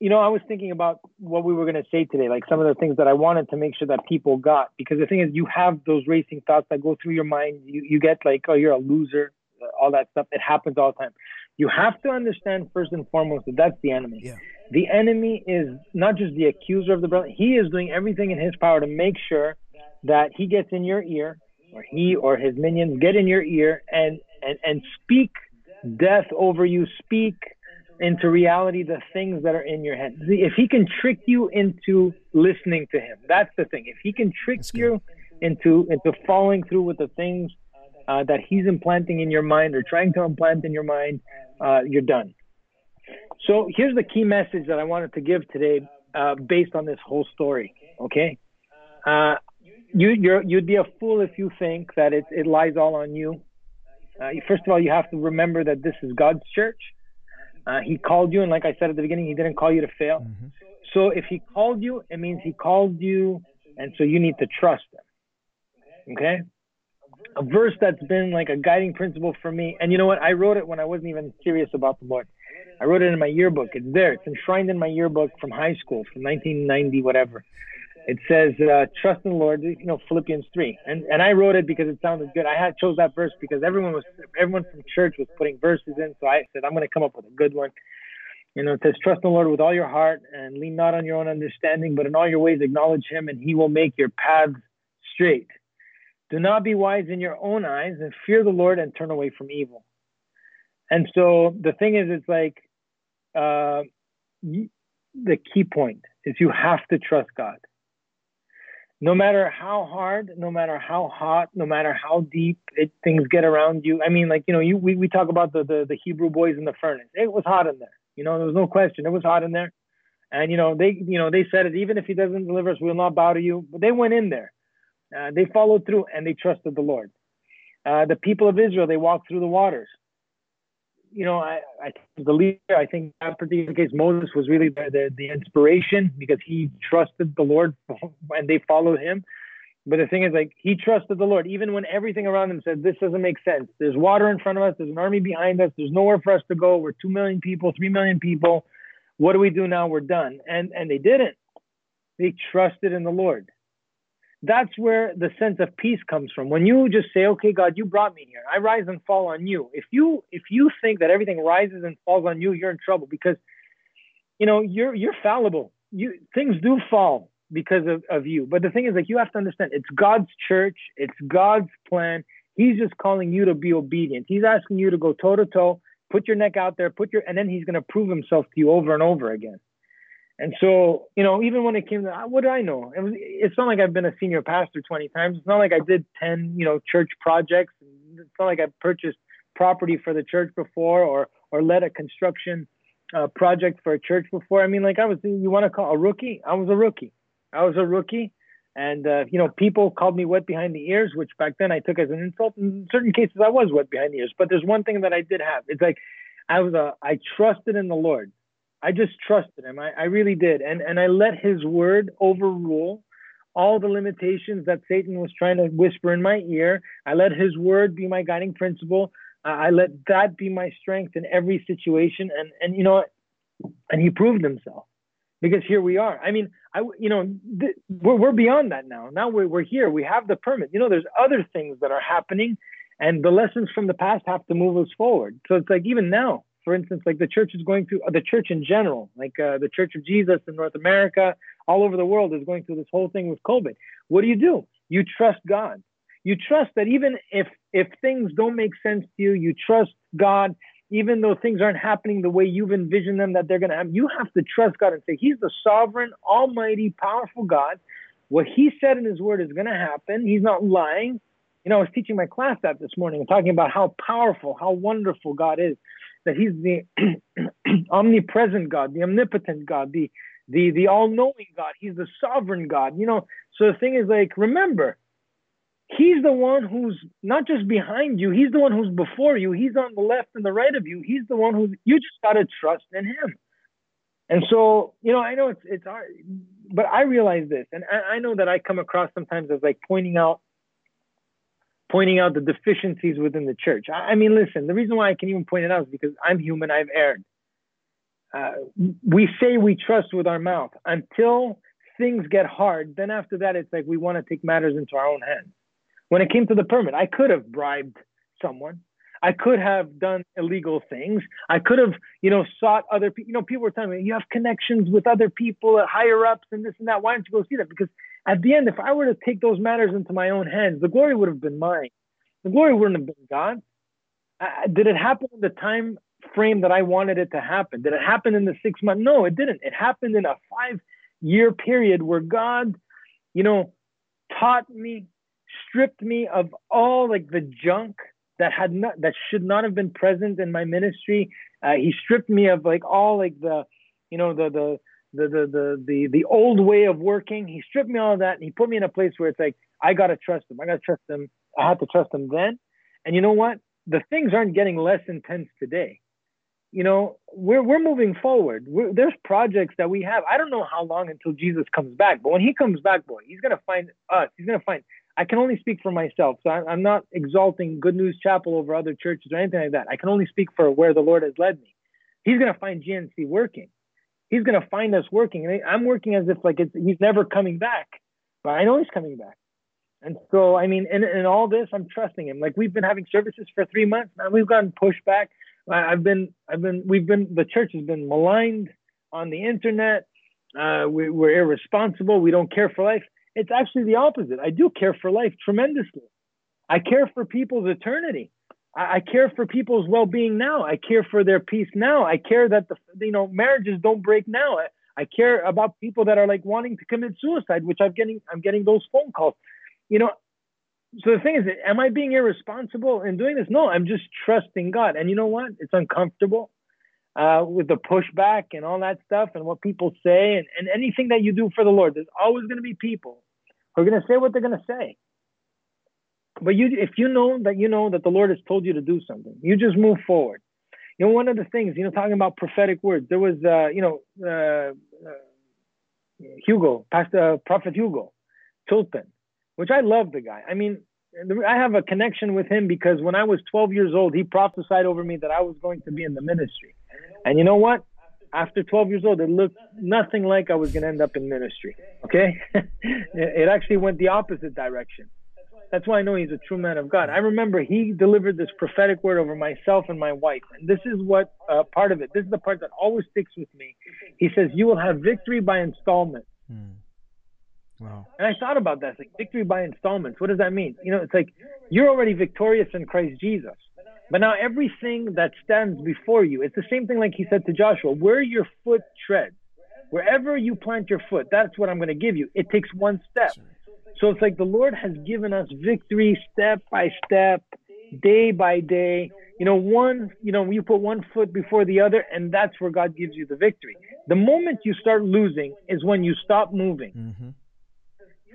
you know, I was thinking about what we were going to say today, like some of the things that I wanted to make sure that people got. Because the thing is, you have those racing thoughts that go through your mind. You you get like, oh, you're a loser, uh, all that stuff. It happens all the time. You have to understand first and foremost that that's the enemy. Yeah. The enemy is not just the accuser of the brother. He is doing everything in his power to make sure that he gets in your ear, or he or his minions get in your ear and and, and speak death over you, speak into reality the things that are in your head. If he can trick you into listening to him, that's the thing. If he can trick you into into following through with the things uh, that he's implanting in your mind or trying to implant in your mind, uh, you're done. So here's the key message that I wanted to give today, uh, based on this whole story. Okay, uh, you you're, you'd be a fool if you think that it it lies all on you uh, first of all, you have to remember that this is God's church. Uh, he called you, and like I said at the beginning, He didn't call you to fail. Mm-hmm. So if He called you, it means He called you, and so you need to trust Him. Okay? A verse that's been like a guiding principle for me, and you know what? I wrote it when I wasn't even serious about the Lord. I wrote it in my yearbook. It's there. It's enshrined in my yearbook from high school, from 1990, whatever it says uh, trust in the lord you know philippians 3 and and i wrote it because it sounded good. I had chose that verse because everyone was everyone from church was putting verses in. So i said i'm going to come up with a good one. You know it says trust in the lord with all your heart and lean not on your own understanding but in all your ways acknowledge him and he will make your paths straight. Do not be wise in your own eyes and fear the lord and turn away from evil. And so the thing is it's like uh, the key point is you have to trust god no matter how hard, no matter how hot, no matter how deep it, things get around you. I mean, like, you know, you, we, we talk about the, the, the Hebrew boys in the furnace. It was hot in there. You know, there was no question. It was hot in there. And, you know, they, you know, they said it, even if he doesn't deliver us, we'll not bow to you. But they went in there. Uh, they followed through and they trusted the Lord. Uh, the people of Israel, they walked through the waters you know, I, I the leader, I think that particular case, Moses was really the, the, the inspiration because he trusted the Lord (laughs) and they followed him. But the thing is, like, he trusted the Lord, even when everything around him said, This doesn't make sense. There's water in front of us, there's an army behind us, there's nowhere for us to go. We're 2 million people, 3 million people. What do we do now? We're done. And, and they didn't. They trusted in the Lord that's where the sense of peace comes from. When you just say okay god you brought me here. I rise and fall on you. If you if you think that everything rises and falls on you you're in trouble because you know you're you're fallible. You things do fall because of, of you. But the thing is like you have to understand it's god's church. It's god's plan. He's just calling you to be obedient. He's asking you to go toe to toe put your neck out there put your and then he's going to prove himself to you over and over again and so, you know, even when it came to what do I know? It was, it's not like I've been a senior pastor 20 times. It's not like I did 10, you know, church projects. It's not like I purchased property for the church before or or led a construction uh, project for a church before. I mean, like I was, you want to call a rookie? I was a rookie. I was a rookie. And, uh, you know, people called me wet behind the ears, which back then I took as an insult. In certain cases, I was wet behind the ears. But there's one thing that I did have. It's like I was a, I trusted in the Lord. I just trusted him. I, I really did. And, and I let his word overrule all the limitations that Satan was trying to whisper in my ear. I let his word be my guiding principle. I let that be my strength in every situation. And, and you know, and he proved himself because here we are. I mean, I, you know, th- we're, we're beyond that now. Now we're, we're here. We have the permit. You know, there's other things that are happening and the lessons from the past have to move us forward. So it's like even now, for instance, like the church is going through the church in general, like uh, the Church of Jesus in North America, all over the world is going through this whole thing with COVID. What do you do? You trust God. You trust that even if if things don't make sense to you, you trust God. Even though things aren't happening the way you've envisioned them that they're going to happen, you have to trust God and say, He's the sovereign, almighty, powerful God. What He said in His Word is going to happen. He's not lying. You know, I was teaching my class that this morning talking about how powerful, how wonderful God is. That He's the (clears throat) omnipresent God, the omnipotent God, the the the all-knowing God. He's the sovereign God. You know, so the thing is like, remember, He's the one who's not just behind you, he's the one who's before you. He's on the left and the right of you. He's the one who you just gotta trust in him. And so, you know, I know it's it's hard, but I realize this, and I, I know that I come across sometimes as like pointing out pointing out the deficiencies within the church. I, I mean, listen, the reason why I can even point it out is because I'm human, I've erred. Uh, we say we trust with our mouth until things get hard. Then after that, it's like we want to take matters into our own hands. When it came to the permit, I could have bribed someone. I could have done illegal things. I could have, you know, sought other people. You know, people were telling me you have connections with other people, higher ups, and this and that. Why don't you go see that? Because at the end, if I were to take those matters into my own hands, the glory would have been mine. The glory wouldn't have been God. Uh, did it happen in the time frame that I wanted it to happen? Did it happen in the six month? No, it didn't. It happened in a five year period where God, you know, taught me, stripped me of all like the junk that had not that should not have been present in my ministry. Uh, he stripped me of like all like the, you know, the the the the the the old way of working. He stripped me all of that and he put me in a place where it's like I gotta trust him. I gotta trust him. I had to trust him then. And you know what? The things aren't getting less intense today you know, we're we're moving forward. We're, there's projects that we have. I don't know how long until Jesus comes back, but when he comes back, boy, he's gonna find us. He's gonna find. I can only speak for myself, so I'm not exalting Good News Chapel over other churches or anything like that. I can only speak for where the Lord has led me. He's gonna find GNC working. He's gonna find us working. And I'm working as if like he's never coming back, but I know he's coming back. And so, I mean, in, in all this, I'm trusting him. Like we've been having services for three months now. We've gotten pushback. I've been, I've been, we've been, the church has been maligned on the internet. Uh, we, we're irresponsible. We don't care for life. It's actually the opposite. I do care for life tremendously. I care for people's eternity. I, I care for people's well-being now. I care for their peace now. I care that the, you know, marriages don't break now. I, I care about people that are like wanting to commit suicide, which I'm getting, I'm getting those phone calls. You know, so the thing is, am I being irresponsible in doing this? No, I'm just trusting God. And you know what? It's uncomfortable uh, with the pushback and all that stuff and what people say and, and anything that you do for the Lord. There's always going to be people who are going to say what they're going to say. But you, if you know that you know that the Lord has told you to do something, you just move forward. You know, one of the things, you know, talking about prophetic words, there was, uh, you know, uh, uh, Hugo, Pastor Prophet Hugo Tilton which I love the guy. I mean, I have a connection with him because when I was 12 years old, he prophesied over me that I was going to be in the ministry. And you know what? After 12 years old, it looked nothing like I was going to end up in ministry. Okay? (laughs) it actually went the opposite direction. That's why I know he's a true man of God. I remember he delivered this prophetic word over myself and my wife. And this is what uh, part of it, this is the part that always sticks with me. He says, You will have victory by installment. Hmm. Wow. And I thought about that. It's like victory by installments. What does that mean? You know, it's like you're already victorious in Christ Jesus. But now everything that stands before you, it's the same thing like he said to Joshua, where your foot treads, wherever you plant your foot, that's what I'm going to give you. It takes one step. So it's like the Lord has given us victory step by step, day by day. You know, one, you know, you put one foot before the other, and that's where God gives you the victory. The moment you start losing is when you stop moving. Mm-hmm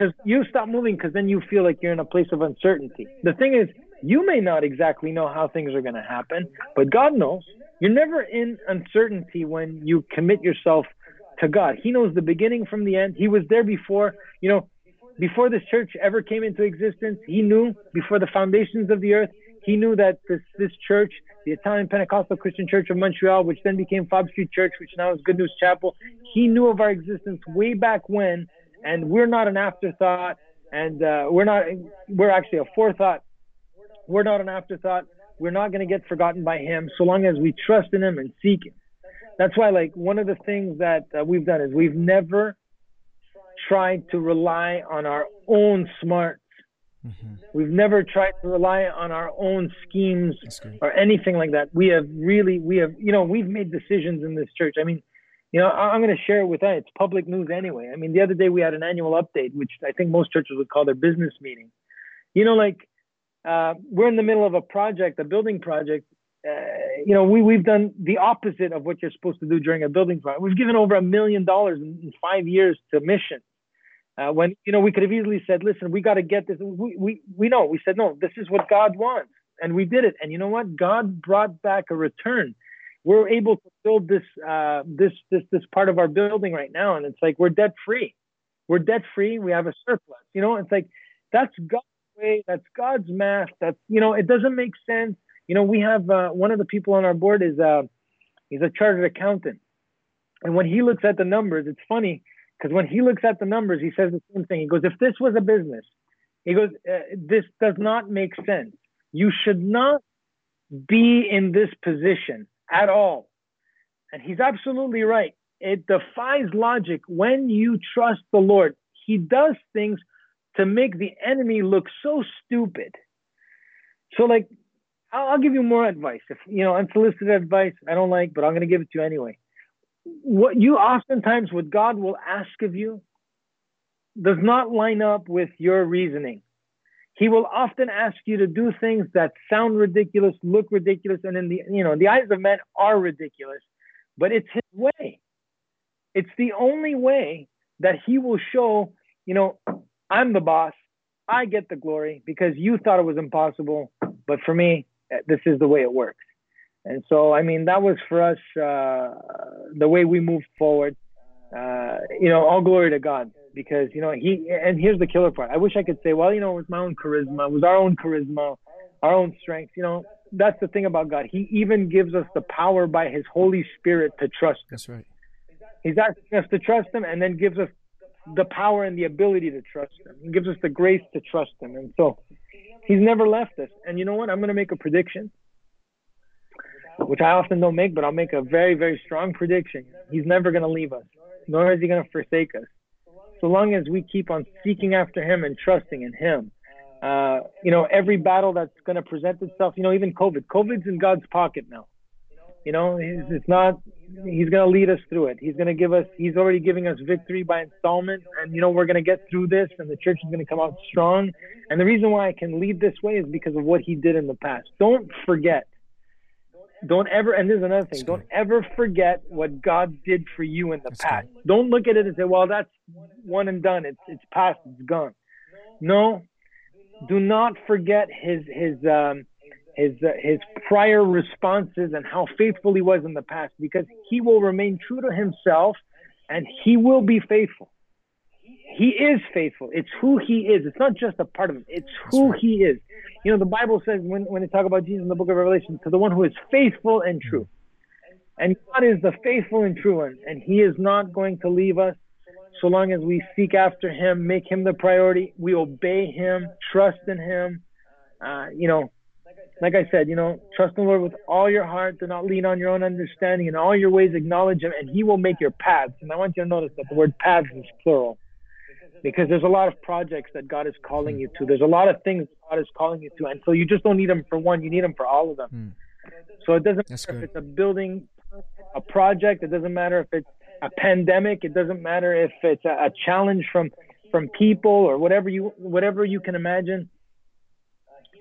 because you stop moving because then you feel like you're in a place of uncertainty. The thing is, you may not exactly know how things are going to happen, but God knows. You're never in uncertainty when you commit yourself to God. He knows the beginning from the end. He was there before, you know, before this church ever came into existence. He knew before the foundations of the earth. He knew that this this church, the Italian Pentecostal Christian Church of Montreal, which then became Fob Street Church, which now is Good News Chapel, he knew of our existence way back when and we're not an afterthought, and uh, we're not we're actually a forethought. We're not an afterthought. We're not going to get forgotten by Him so long as we trust in Him and seek Him. That's why, like, one of the things that uh, we've done is we've never tried to rely on our own smarts. Mm-hmm. We've never tried to rely on our own schemes or anything like that. We have really, we have, you know, we've made decisions in this church. I mean, you know, I'm going to share it with that. It's public news anyway. I mean, the other day we had an annual update, which I think most churches would call their business meeting. You know, like uh, we're in the middle of a project, a building project. Uh, you know, we we've done the opposite of what you're supposed to do during a building project. We've given over a million dollars in five years to mission. Uh, when you know we could have easily said, "Listen, we got to get this." We, we we know. We said, "No, this is what God wants," and we did it. And you know what? God brought back a return we're able to build this uh, this this this part of our building right now, and it's like we're debt free. We're debt free. We have a surplus. You know, it's like that's God's way. That's God's math. That's you know, it doesn't make sense. You know, we have uh, one of the people on our board is uh, he's a chartered accountant, and when he looks at the numbers, it's funny because when he looks at the numbers, he says the same thing. He goes, if this was a business, he goes, uh, this does not make sense. You should not be in this position at all. And he's absolutely right. It defies logic when you trust the Lord. He does things to make the enemy look so stupid. So, like, I'll, I'll give you more advice. If you know, unsolicited advice, I don't like, but I'm going to give it to you anyway. What you oftentimes, what God will ask of you, does not line up with your reasoning. He will often ask you to do things that sound ridiculous, look ridiculous, and in the you know the eyes of men are ridiculous, but it's his way. It's the only way that he will show, you know, I'm the boss. I get the glory because you thought it was impossible, but for me, this is the way it works. And so, I mean, that was for us uh, the way we moved forward. Uh, you know, all glory to God because you know he and here's the killer part. I wish I could say, well, you know, it was my own charisma, it was our own charisma, our own strength. You know, that's the thing about God. He even gives us the power by His Holy Spirit to trust. Him. That's right. He's asking us to trust Him, and then gives us the power and the ability to trust Him. He gives us the grace to trust Him, and so He's never left us. And you know what? I'm going to make a prediction, which I often don't make, but I'll make a very, very strong prediction. He's never going to leave us, nor is He going to forsake us so long as we keep on seeking after him and trusting in him. Uh, you know, every battle that's going to present itself, you know, even COVID, COVID's in God's pocket now. You know, it's not, he's going to lead us through it. He's going to give us, he's already giving us victory by installment. And, you know, we're going to get through this and the church is going to come out strong. And the reason why I can lead this way is because of what he did in the past. Don't forget don't ever, and there's another thing, don't ever forget what God did for you in the That's past. Good. Don't look at it and say, well, that's one and done. It's, it's past, it's gone. No, do not forget his, his, um, his, uh, his prior responses and how faithful he was in the past because he will remain true to himself and he will be faithful. He is faithful. It's who he is. It's not just a part of him. It's who he is. You know, the Bible says when, when they talk about Jesus in the book of Revelation, to the one who is faithful and true. And God is the faithful and true one. And he is not going to leave us so long as we seek after him, make him the priority. We obey him, trust in him. Uh, you know, like I said, you know, trust in the Lord with all your heart. Do not lean on your own understanding. In all your ways, acknowledge him, and he will make your paths. And I want you to notice that the word paths is plural because there's a lot of projects that God is calling you to. There's a lot of things God is calling you to, and so you just don't need them for one; you need them for all of them. Mm. So it doesn't That's matter good. if it's a building, a project. It doesn't matter if it's a pandemic. It doesn't matter if it's a, a challenge from from people or whatever you whatever you can imagine.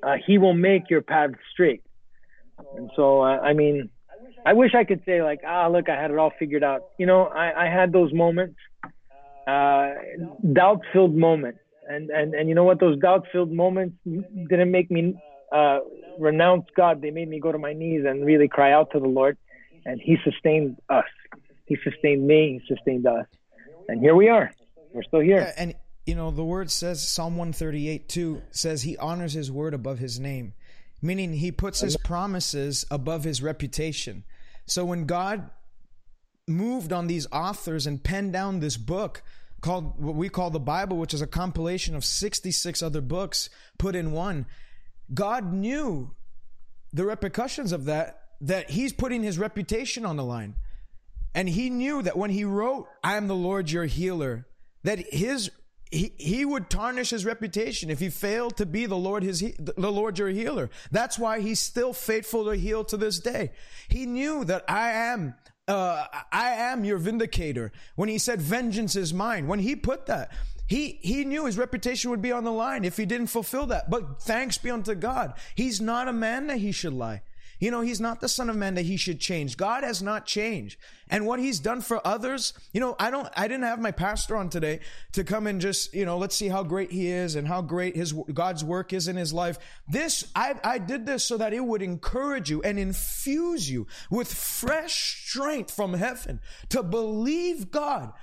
Uh, he will make your path straight. And so, uh, I mean, I wish I could say like, ah, look, I had it all figured out. You know, I, I had those moments uh, doubt filled moments. And, and, and you know what? Those doubt filled moments didn't make me uh, renounce God. They made me go to my knees and really cry out to the Lord. And He sustained us. He sustained me. He sustained us. And here we are. We're still here. Yeah, and, you know, the word says, Psalm 138 2 says, He honors His word above His name, meaning He puts His promises above His reputation. So when God moved on these authors and penned down this book called what we call the Bible, which is a compilation of 66 other books put in one. God knew the repercussions of that, that he's putting his reputation on the line. And he knew that when he wrote, I am the Lord your healer, that his he, he would tarnish his reputation if he failed to be the Lord his the Lord your healer. That's why he's still faithful to heal to this day. He knew that I am uh, I am your vindicator. When he said vengeance is mine, when he put that, he, he knew his reputation would be on the line if he didn't fulfill that. But thanks be unto God. He's not a man that he should lie. You know, he's not the son of man that he should change. God has not changed. And what he's done for others, you know, I don't, I didn't have my pastor on today to come and just, you know, let's see how great he is and how great his, God's work is in his life. This, I, I did this so that it would encourage you and infuse you with fresh strength from heaven to believe God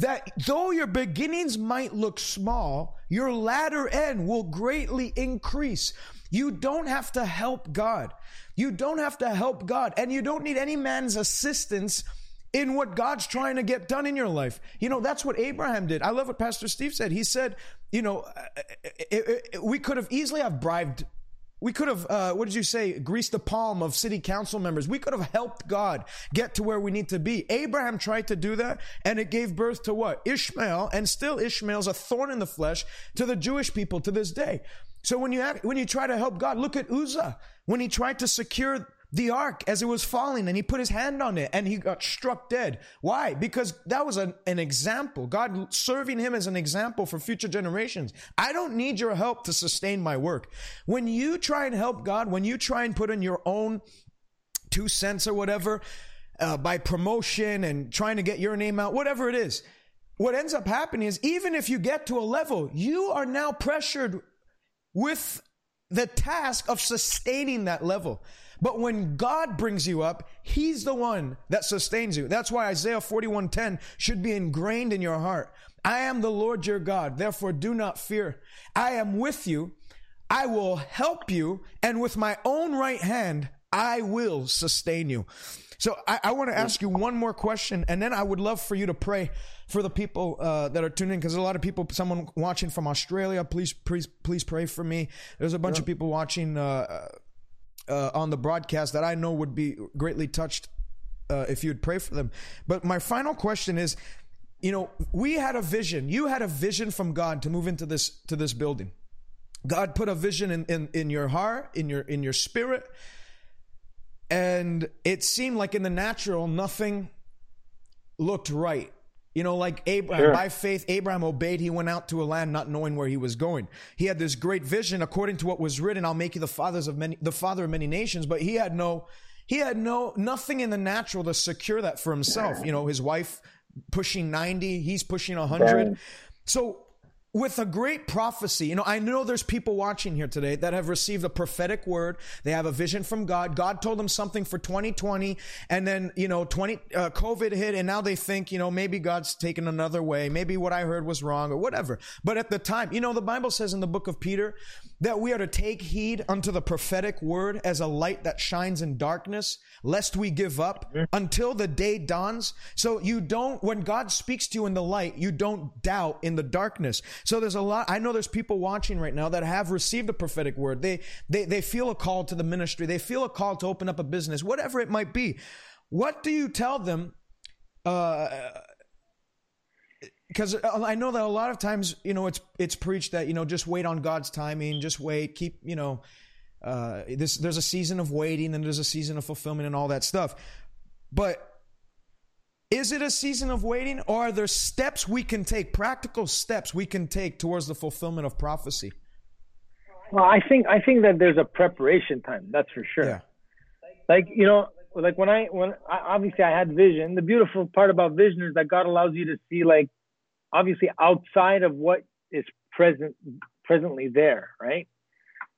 that though your beginnings might look small, your latter end will greatly increase. You don't have to help God. You don't have to help God and you don't need any man's assistance in what God's trying to get done in your life. You know, that's what Abraham did. I love what Pastor Steve said. He said, you know, it, it, we could have easily have bribed we could have, uh, what did you say, greased the palm of city council members. We could have helped God get to where we need to be. Abraham tried to do that, and it gave birth to what? Ishmael, and still Ishmael's a thorn in the flesh to the Jewish people to this day. So when you when you try to help God, look at Uzzah when he tried to secure the ark as it was falling and he put his hand on it and he got struck dead. Why? Because that was an, an example. God serving him as an example for future generations. I don't need your help to sustain my work. When you try and help God, when you try and put in your own two cents or whatever, uh, by promotion and trying to get your name out, whatever it is, what ends up happening is even if you get to a level, you are now pressured with the task of sustaining that level. But when God brings you up, He's the one that sustains you. That's why Isaiah 41:10 should be ingrained in your heart. I am the Lord your God, therefore do not fear. I am with you. I will help you, and with my own right hand, I will sustain you. So I, I want to ask you one more question, and then I would love for you to pray for the people uh, that are tuning in, because a lot of people, someone watching from Australia, please, please, please pray for me. There's a bunch yeah. of people watching uh, uh, on the broadcast that I know would be greatly touched uh, if you'd pray for them. But my final question is, you know, we had a vision. You had a vision from God to move into this to this building. God put a vision in, in, in your heart, in your in your spirit, and it seemed like in the natural nothing looked right. You know, like Abraham, sure. by faith, Abraham obeyed. He went out to a land not knowing where he was going. He had this great vision according to what was written. I'll make you the fathers of many, the father of many nations. But he had no, he had no, nothing in the natural to secure that for himself. You know, his wife pushing 90, he's pushing 100. So with a great prophecy. You know, I know there's people watching here today that have received a prophetic word. They have a vision from God. God told them something for 2020 and then, you know, 20, uh, COVID hit and now they think, you know, maybe God's taken another way. Maybe what I heard was wrong or whatever. But at the time, you know, the Bible says in the book of Peter that we are to take heed unto the prophetic word as a light that shines in darkness, lest we give up until the day dawns. So you don't, when God speaks to you in the light, you don't doubt in the darkness. So there's a lot, I know there's people watching right now that have received a prophetic word. They, they, they feel a call to the ministry. They feel a call to open up a business, whatever it might be. What do you tell them? Uh, because I know that a lot of times, you know, it's it's preached that you know just wait on God's timing, just wait, keep you know, uh, this there's a season of waiting and there's a season of fulfillment and all that stuff. But is it a season of waiting or are there steps we can take, practical steps we can take towards the fulfillment of prophecy? Well, I think I think that there's a preparation time. That's for sure. Yeah. Like you know, like when I when I, obviously I had vision. The beautiful part about vision is that God allows you to see like obviously outside of what is present presently there, right?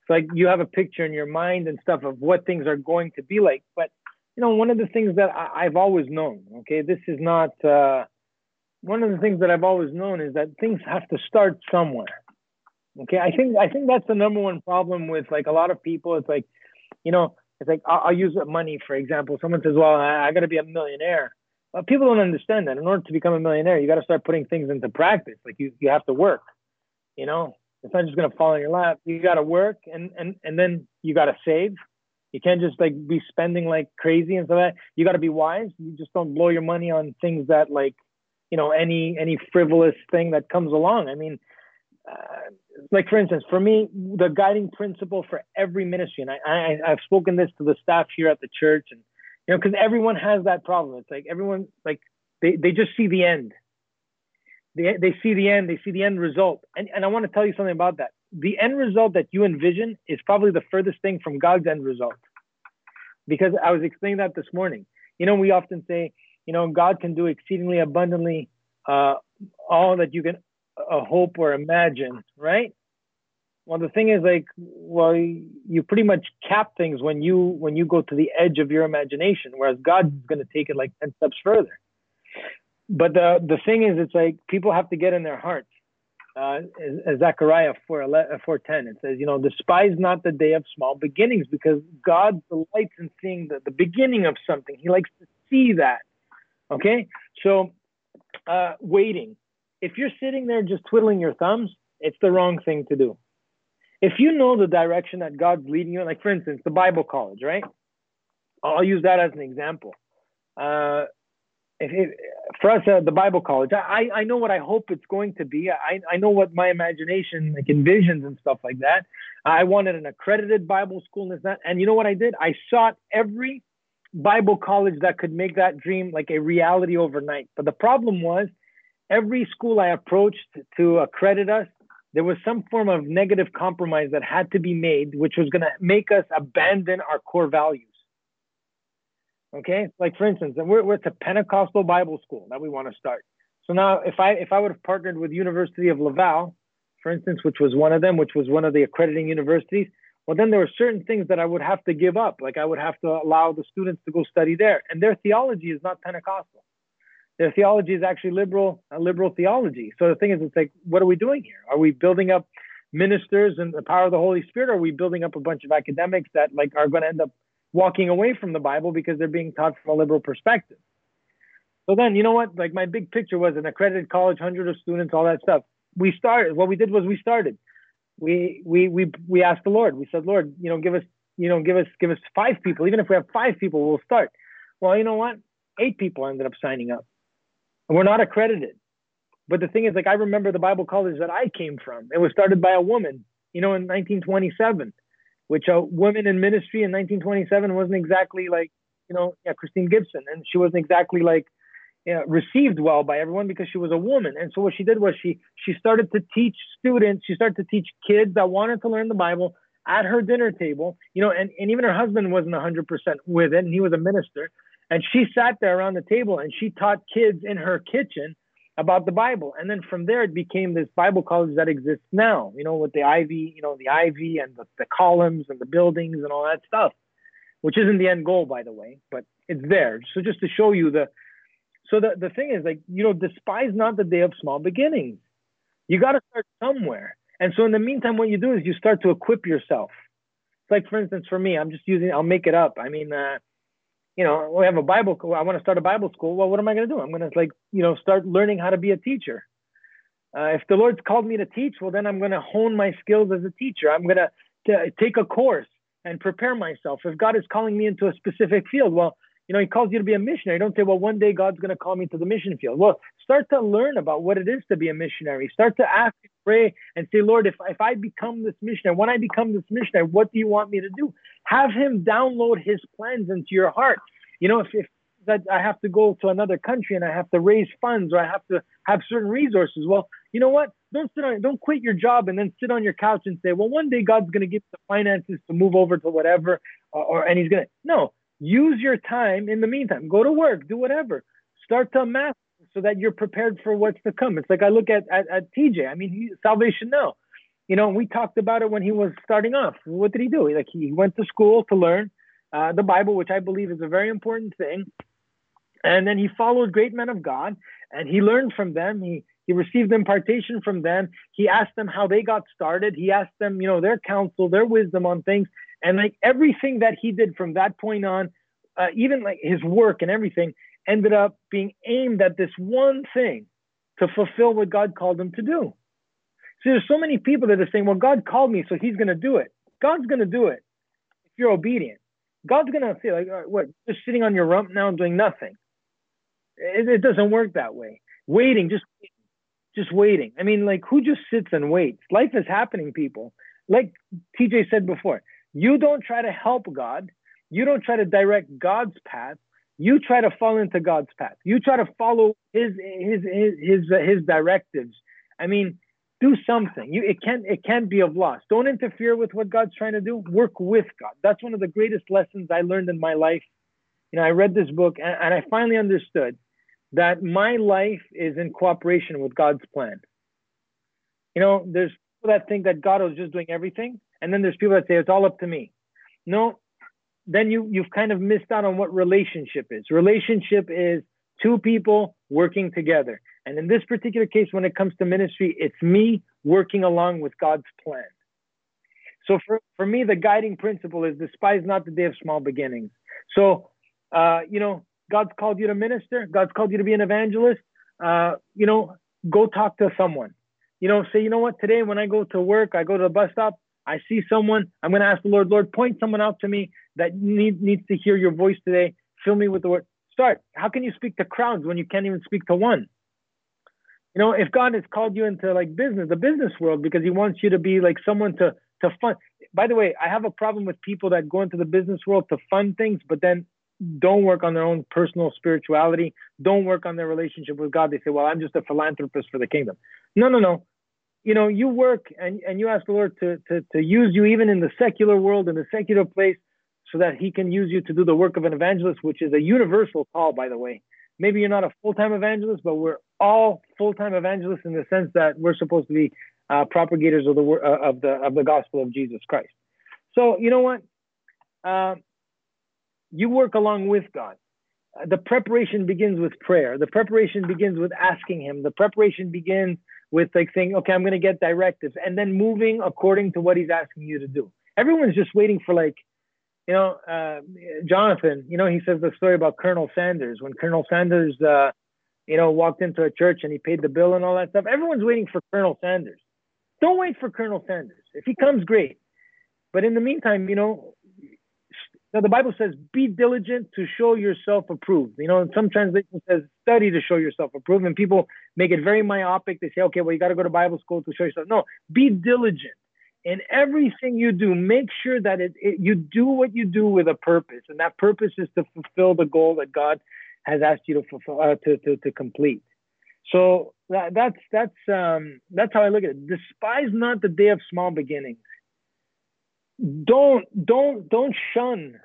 So like you have a picture in your mind and stuff of what things are going to be like, but you know, one of the things that I, have always known, okay, this is not, uh, one of the things that I've always known is that things have to start somewhere. Okay. I think, I think that's the number one problem with like a lot of people. It's like, you know, it's like, I'll, I'll use money, for example. Someone says, well, I, I got to be a millionaire. Well, people don't understand that. In order to become a millionaire, you got to start putting things into practice. Like you, you have to work, you know, It's not just gonna fall in your lap. You gotta work and and and then you gotta save. You can't just like be spending like crazy and so that. You gotta be wise. You just don't blow your money on things that like, you know, any any frivolous thing that comes along. I mean, uh, like for instance, for me, the guiding principle for every ministry, and I, I I've spoken this to the staff here at the church, and you know, because everyone has that problem. It's like everyone like they they just see the end. They they see the end. They see the end result, and and I want to tell you something about that. The end result that you envision is probably the furthest thing from God's end result. Because I was explaining that this morning. You know, we often say, you know, God can do exceedingly abundantly uh, all that you can a hope or imagine, right? Well, the thing is, like, well, you pretty much cap things when you when you go to the edge of your imagination, whereas God's going to take it like ten steps further. But the the thing is, it's like people have to get in their hearts. Uh, Zechariah 4, 4.10, it says, you know, despise not the day of small beginnings because God delights in seeing the, the beginning of something. He likes to see that. Okay? So, uh, waiting if you're sitting there just twiddling your thumbs, it's the wrong thing to do. If you know the direction that God's leading you, like for instance, the Bible college, right? I'll use that as an example. Uh, if, if, for us, uh, the Bible college, I, I know what I hope it's going to be. I, I know what my imagination like envisions and stuff like that. I wanted an accredited Bible school and that. And you know what I did? I sought every Bible college that could make that dream like a reality overnight. But the problem was every school I approached to accredit us, there was some form of negative compromise that had to be made, which was going to make us abandon our core values. Okay, like for instance, we're, we're at a Pentecostal Bible school that we want to start. So now, if I if I would have partnered with University of Laval, for instance, which was one of them, which was one of the accrediting universities, well, then there were certain things that I would have to give up. Like I would have to allow the students to go study there, and their theology is not Pentecostal their theology is actually liberal, a liberal theology. So the thing is, it's like, what are we doing here? Are we building up ministers and the power of the Holy Spirit? Or are we building up a bunch of academics that like are going to end up walking away from the Bible because they're being taught from a liberal perspective? So then, you know what? Like my big picture was an accredited college, hundred of students, all that stuff. We started. What we did was we started. We we we we asked the Lord. We said, Lord, you know, give us, you know, give us give us five people. Even if we have five people, we'll start. Well, you know what? Eight people ended up signing up and we're not accredited. But the thing is, like, I remember the Bible college that I came from. It was started by a woman, you know, in 1927, which a woman in ministry in 1927 wasn't exactly like, you know, yeah, Christine Gibson. And she wasn't exactly like you know, received well by everyone because she was a woman. And so what she did was she she started to teach students, she started to teach kids that wanted to learn the Bible at her dinner table, you know, and, and even her husband wasn't 100% with it, and he was a minister. And she sat there around the table and she taught kids in her kitchen about the Bible. And then from there, it became this Bible college that exists now, you know, with the ivy, you know, the ivy and the, the columns and the buildings and all that stuff, which isn't the end goal, by the way, but it's there. So just to show you the, so the, the thing is like, you know, despise not the day of small beginnings. You got to start somewhere. And so in the meantime, what you do is you start to equip yourself. It's like, for instance, for me, I'm just using, I'll make it up. I mean, uh, you know, we have a Bible. I want to start a Bible school. Well, what am I going to do? I'm going to like, you know, start learning how to be a teacher. Uh, if the Lord's called me to teach, well, then I'm going to hone my skills as a teacher. I'm going to take a course and prepare myself. If God is calling me into a specific field, well, you know, He calls you to be a missionary. Don't say, well, one day God's going to call me to the mission field. Well, start to learn about what it is to be a missionary. Start to ask and pray and say, Lord, if, if I become this missionary, when I become this missionary, what do you want me to do? Have Him download His plans into your heart. You know, if, if that I have to go to another country and I have to raise funds or I have to have certain resources. Well, you know what? Don't sit on, don't quit your job and then sit on your couch and say, well, one day God's going to give the finances to move over to whatever, or, or and He's going to. No, use your time in the meantime. Go to work, do whatever. Start to amass so that you're prepared for what's to come. It's like I look at at, at TJ. I mean, he, Salvation Now. You know, we talked about it when he was starting off. What did he do? Like he went to school to learn uh, the Bible, which I believe is a very important thing. And then he followed great men of God and he learned from them. He he received impartation from them. He asked them how they got started. He asked them, you know, their counsel, their wisdom on things. And like everything that he did from that point on, uh, even like his work and everything, ended up being aimed at this one thing to fulfill what God called him to do. See, there's so many people that are saying, well, God called me, so he's going to do it. God's going to do it if you're obedient. God's going to say, like, what, just sitting on your rump now and doing nothing. It, it doesn't work that way. Waiting, just just waiting. I mean, like, who just sits and waits? Life is happening, people. Like TJ said before, you don't try to help God. You don't try to direct God's path. You try to fall into God's path. You try to follow His His His His, his directives. I mean, do something. You it can't it can't be of loss. Don't interfere with what God's trying to do. Work with God. That's one of the greatest lessons I learned in my life. You know, I read this book and, and I finally understood that my life is in cooperation with God's plan. You know, there's people that think that God is just doing everything, and then there's people that say it's all up to me. No, then you you've kind of missed out on what relationship is. Relationship is two people working together. And in this particular case, when it comes to ministry, it's me working along with God's plan. So for, for me, the guiding principle is despise not the day of small beginnings. So, uh, you know, God's called you to minister. God's called you to be an evangelist. Uh, you know, go talk to someone. You know, say, you know what, today when I go to work, I go to the bus stop, I see someone, I'm going to ask the Lord, Lord, point someone out to me that need, needs to hear your voice today. Fill me with the word. Start. How can you speak to crowds when you can't even speak to one? You know, if God has called you into like business, the business world, because He wants you to be like someone to to fund. By the way, I have a problem with people that go into the business world to fund things, but then don't work on their own personal spirituality, don't work on their relationship with God. They say, "Well, I'm just a philanthropist for the kingdom." No, no, no you know, you work and, and you ask the Lord to, to, to use you even in the secular world, in the secular place, so that He can use you to do the work of an evangelist, which is a universal call, by the way. Maybe you're not a full time evangelist, but we're all full time evangelists in the sense that we're supposed to be uh, propagators of the uh, of the of the gospel of Jesus Christ. So you know what? Uh, you work along with God. The preparation begins with prayer. The preparation begins with asking Him. The preparation begins with like saying, okay, I'm going to get directives and then moving according to what he's asking you to do. Everyone's just waiting for like, you know, uh, Jonathan, you know, he says the story about Colonel Sanders when Colonel Sanders, uh, you know, walked into a church and he paid the bill and all that stuff. Everyone's waiting for Colonel Sanders. Don't wait for Colonel Sanders. If he comes, great. But in the meantime, you know, now the Bible says, "Be diligent to show yourself approved." You know, in some translations says, "Study to show yourself approved," and people make it very myopic. They say, "Okay, well, you got to go to Bible school to show yourself." No, be diligent in everything you do. Make sure that it, it, you do what you do with a purpose, and that purpose is to fulfill the goal that God has asked you to fulfill uh, to, to to complete. So that, that's that's um, that's how I look at it. Despise not the day of small beginnings don't don't don't shun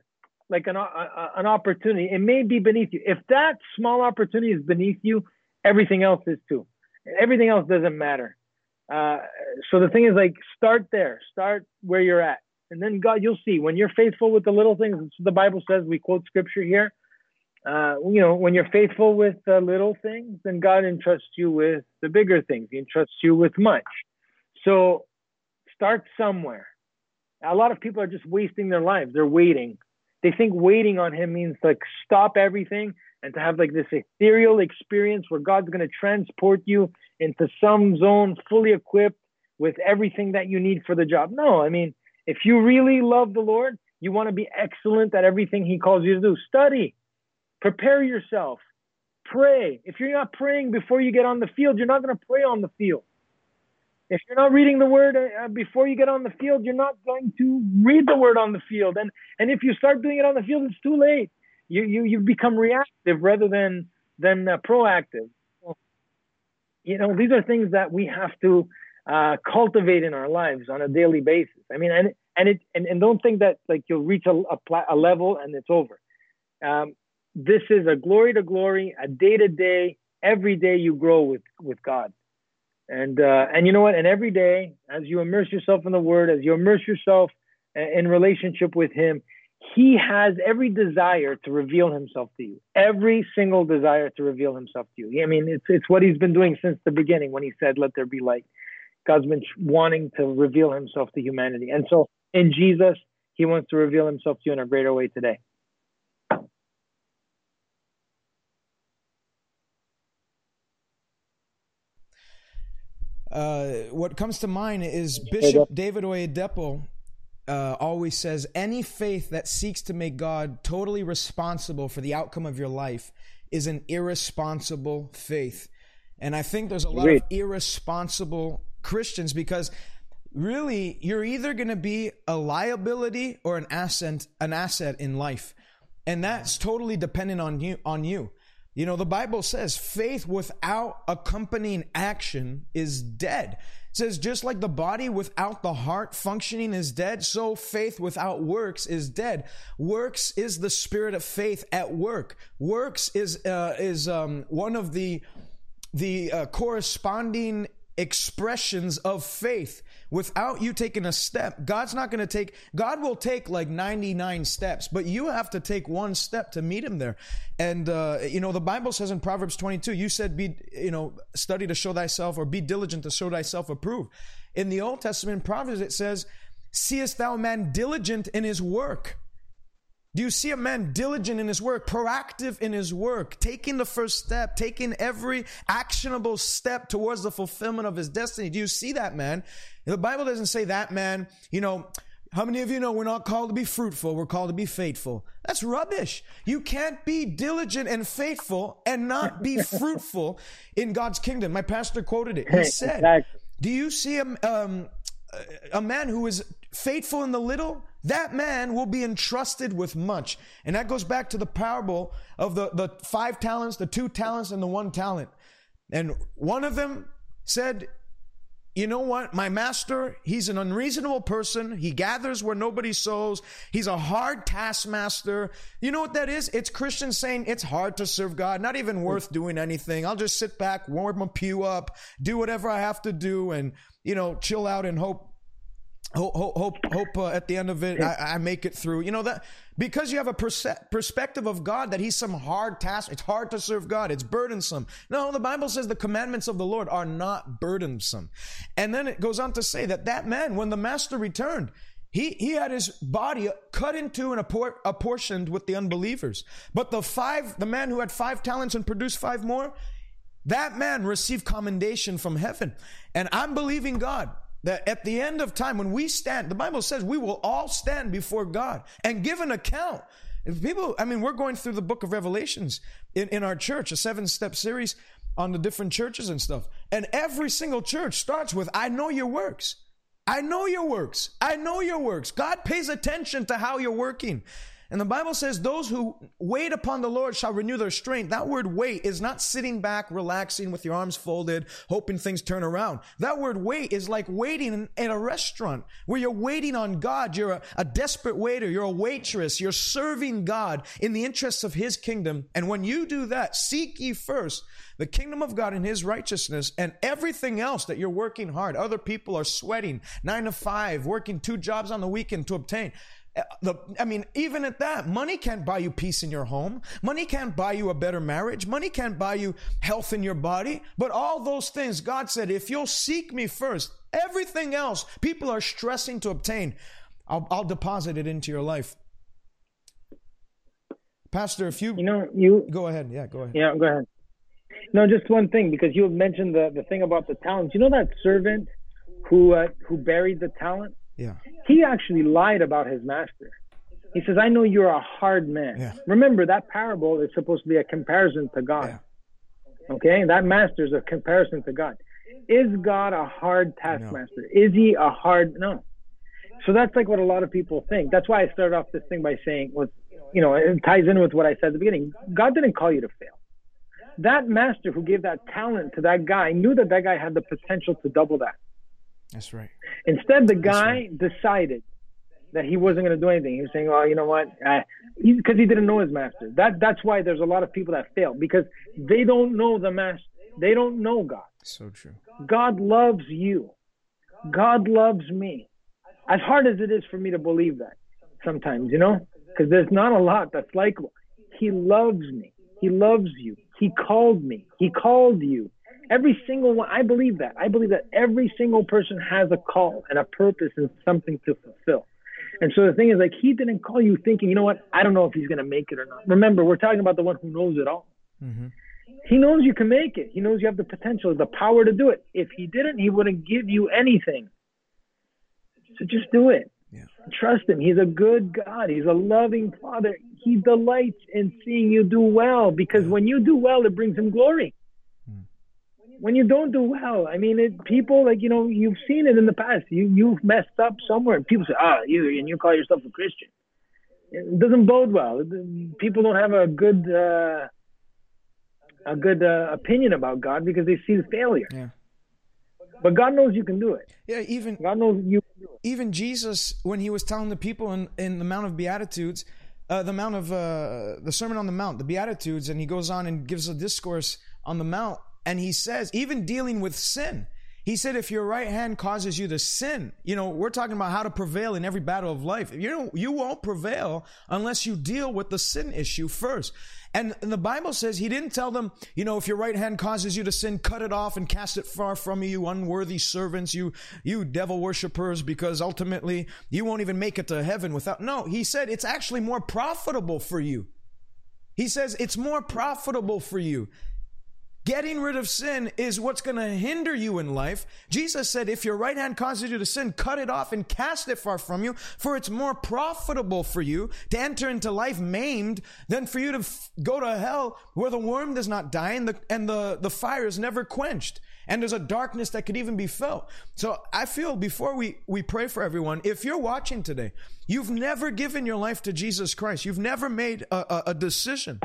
like an an opportunity. It may be beneath you. If that small opportunity is beneath you, everything else is too. Everything else doesn't matter. Uh, so the thing is like start there, start where you're at, and then God, you'll see when you're faithful with the little things. the Bible says. We quote scripture here. Uh, you know, when you're faithful with the little things, then God entrusts you with the bigger things. He entrusts you with much. So start somewhere a lot of people are just wasting their lives. They're waiting. They think waiting on him means like stop everything and to have like this ethereal experience where God's going to transport you into some zone fully equipped with everything that you need for the job. No, I mean, if you really love the Lord, you want to be excellent at everything he calls you to do. Study, prepare yourself, pray. If you're not praying before you get on the field, you're not going to pray on the field. If you're not reading the word uh, before you get on the field, you're not going to read the word on the field. And and if you start doing it on the field, it's too late. You you you become reactive rather than than uh, proactive. You know, these are things that we have to uh, cultivate in our lives on a daily basis. I mean, and and it and, and don't think that like you'll reach a, a, a level and it's over. Um, this is a glory to glory, a day to day. Every day you grow with with God. And uh, and you know what? And every day, as you immerse yourself in the Word, as you immerse yourself in relationship with Him, He has every desire to reveal Himself to you. Every single desire to reveal Himself to you. I mean, it's it's what He's been doing since the beginning when He said, "Let there be light." God's been wanting to reveal Himself to humanity, and so in Jesus, He wants to reveal Himself to you in a greater way today. Uh, what comes to mind is Bishop David Oyedepo uh, always says any faith that seeks to make God totally responsible for the outcome of your life is an irresponsible faith. And I think there's a lot of irresponsible Christians because really you're either going to be a liability or an asset an asset in life. And that's totally dependent on you on you. You know, the Bible says faith without accompanying action is dead. It says just like the body without the heart functioning is dead, so faith without works is dead. Works is the spirit of faith at work. Works is uh, is um, one of the the uh, corresponding expressions of faith without you taking a step god's not going to take god will take like 99 steps but you have to take one step to meet him there. And uh, you know the bible says in proverbs 22 you said be you know study to show thyself or be diligent to show thyself approved. In the old testament in proverbs it says seest thou man diligent in his work do you see a man diligent in his work, proactive in his work, taking the first step, taking every actionable step towards the fulfillment of his destiny? Do you see that man? The Bible doesn't say that man, you know, how many of you know we're not called to be fruitful, we're called to be faithful? That's rubbish. You can't be diligent and faithful and not be (laughs) fruitful in God's kingdom. My pastor quoted it. He said, Do you see a, um, a man who is faithful in the little? That man will be entrusted with much. And that goes back to the parable of the, the five talents, the two talents, and the one talent. And one of them said, you know what? My master, he's an unreasonable person. He gathers where nobody sows. He's a hard taskmaster. You know what that is? It's Christians saying it's hard to serve God, not even worth doing anything. I'll just sit back, warm my pew up, do whatever I have to do, and, you know, chill out and hope hope hope hope uh, at the end of it I, I, make it through. You know that because you have a perse- perspective of god that he's some hard task it's hard to serve god it's burdensome. No the bible says the commandments of the lord are not burdensome. And then it goes on to say that that man when the master returned he, he had his body cut into and appor- apportioned with the unbelievers. But the five the man who had five talents and produced five more that man received commendation from heaven. And i'm believing god that at the end of time, when we stand, the Bible says we will all stand before God and give an account. If people, I mean, we're going through the book of Revelations in, in our church, a seven step series on the different churches and stuff. And every single church starts with, I know your works. I know your works. I know your works. God pays attention to how you're working. And the Bible says, Those who wait upon the Lord shall renew their strength. That word wait is not sitting back, relaxing with your arms folded, hoping things turn around. That word wait is like waiting in, a restaurant where you're waiting on God. You're a, a desperate waiter. You're a waitress. You're serving God in the interests of His kingdom. And when you do that, seek ye first the kingdom of God and His righteousness and everything else that you're working hard. Other people are sweating nine to five, working two jobs on the weekend to obtain. Uh, the, I mean, even at that, money can't buy you peace in your home. Money can't buy you a better marriage. Money can't buy you health in your body. But all those things, God said, if you'll seek me first, everything else people are stressing to obtain, I'll, I'll deposit it into your life. Pastor, if you you know you go ahead, yeah, go ahead. Yeah, go ahead. No, just one thing because you mentioned the the thing about the talents. You know that servant who uh, who buried the talent. Yeah. He actually lied about his master. He says, I know you're a hard man. Yeah. Remember, that parable is supposed to be a comparison to God. Yeah. Okay? That master is a comparison to God. Is God a hard taskmaster? No. Is he a hard? No. So that's like what a lot of people think. That's why I started off this thing by saying, with, you know, it ties in with what I said at the beginning. God didn't call you to fail. That master who gave that talent to that guy knew that that guy had the potential to double that. That's right. Instead, the guy right. decided that he wasn't going to do anything. He was saying, "Well, you know what?" Because he, he, didn't know his master. That that's why there's a lot of people that fail because they don't know the master. They don't know God. So true. God loves you. God loves me. As hard as it is for me to believe that sometimes, you know, because there's not a lot that's likable. He loves me. He loves you. He called me. He called you. Every single one, I believe that. I believe that every single person has a call and a purpose and something to fulfill. And so the thing is, like, he didn't call you thinking, you know what, I don't know if he's going to make it or not. Remember, we're talking about the one who knows it all. Mm-hmm. He knows you can make it. He knows you have the potential, the power to do it. If he didn't, he wouldn't give you anything. So just do it. Yeah. Trust him. He's a good God. He's a loving Father. He delights in seeing you do well because when you do well, it brings him glory. When you don't do well, I mean, it, people like you know you've seen it in the past. You you've messed up somewhere, and people say, "Ah, you and you call yourself a Christian." It doesn't bode well. People don't have a good uh, a good uh, opinion about God because they see the failure. Yeah. But God knows you can do it. Yeah, even God knows you can do it. even Jesus, when he was telling the people in, in the Mount of Beatitudes, uh, the Mount of uh, the Sermon on the Mount, the Beatitudes, and he goes on and gives a discourse on the Mount, and he says, even dealing with sin, he said, if your right hand causes you to sin, you know, we're talking about how to prevail in every battle of life. You know, you won't prevail unless you deal with the sin issue first. And, the Bible says he didn't tell them, you know, if your right hand causes you to sin, cut it off and cast it far from you, you unworthy servants, you, you devil worshippers, because ultimately you won't even make it to heaven without. No, he said it's actually more profitable for you. He says it's more profitable for you. Getting rid of sin is what's going to hinder you in life. Jesus said, if your right hand causes you to sin, cut it off and cast it far from you, for it's more profitable for you to enter into life maimed than for you to f- go to hell where the worm does not die and the, and the, the fire is never quenched. And there's a darkness that could even be felt. So I feel before we, we pray for everyone, if you're watching today, you've never given your life to Jesus Christ. You've never made a, a, a decision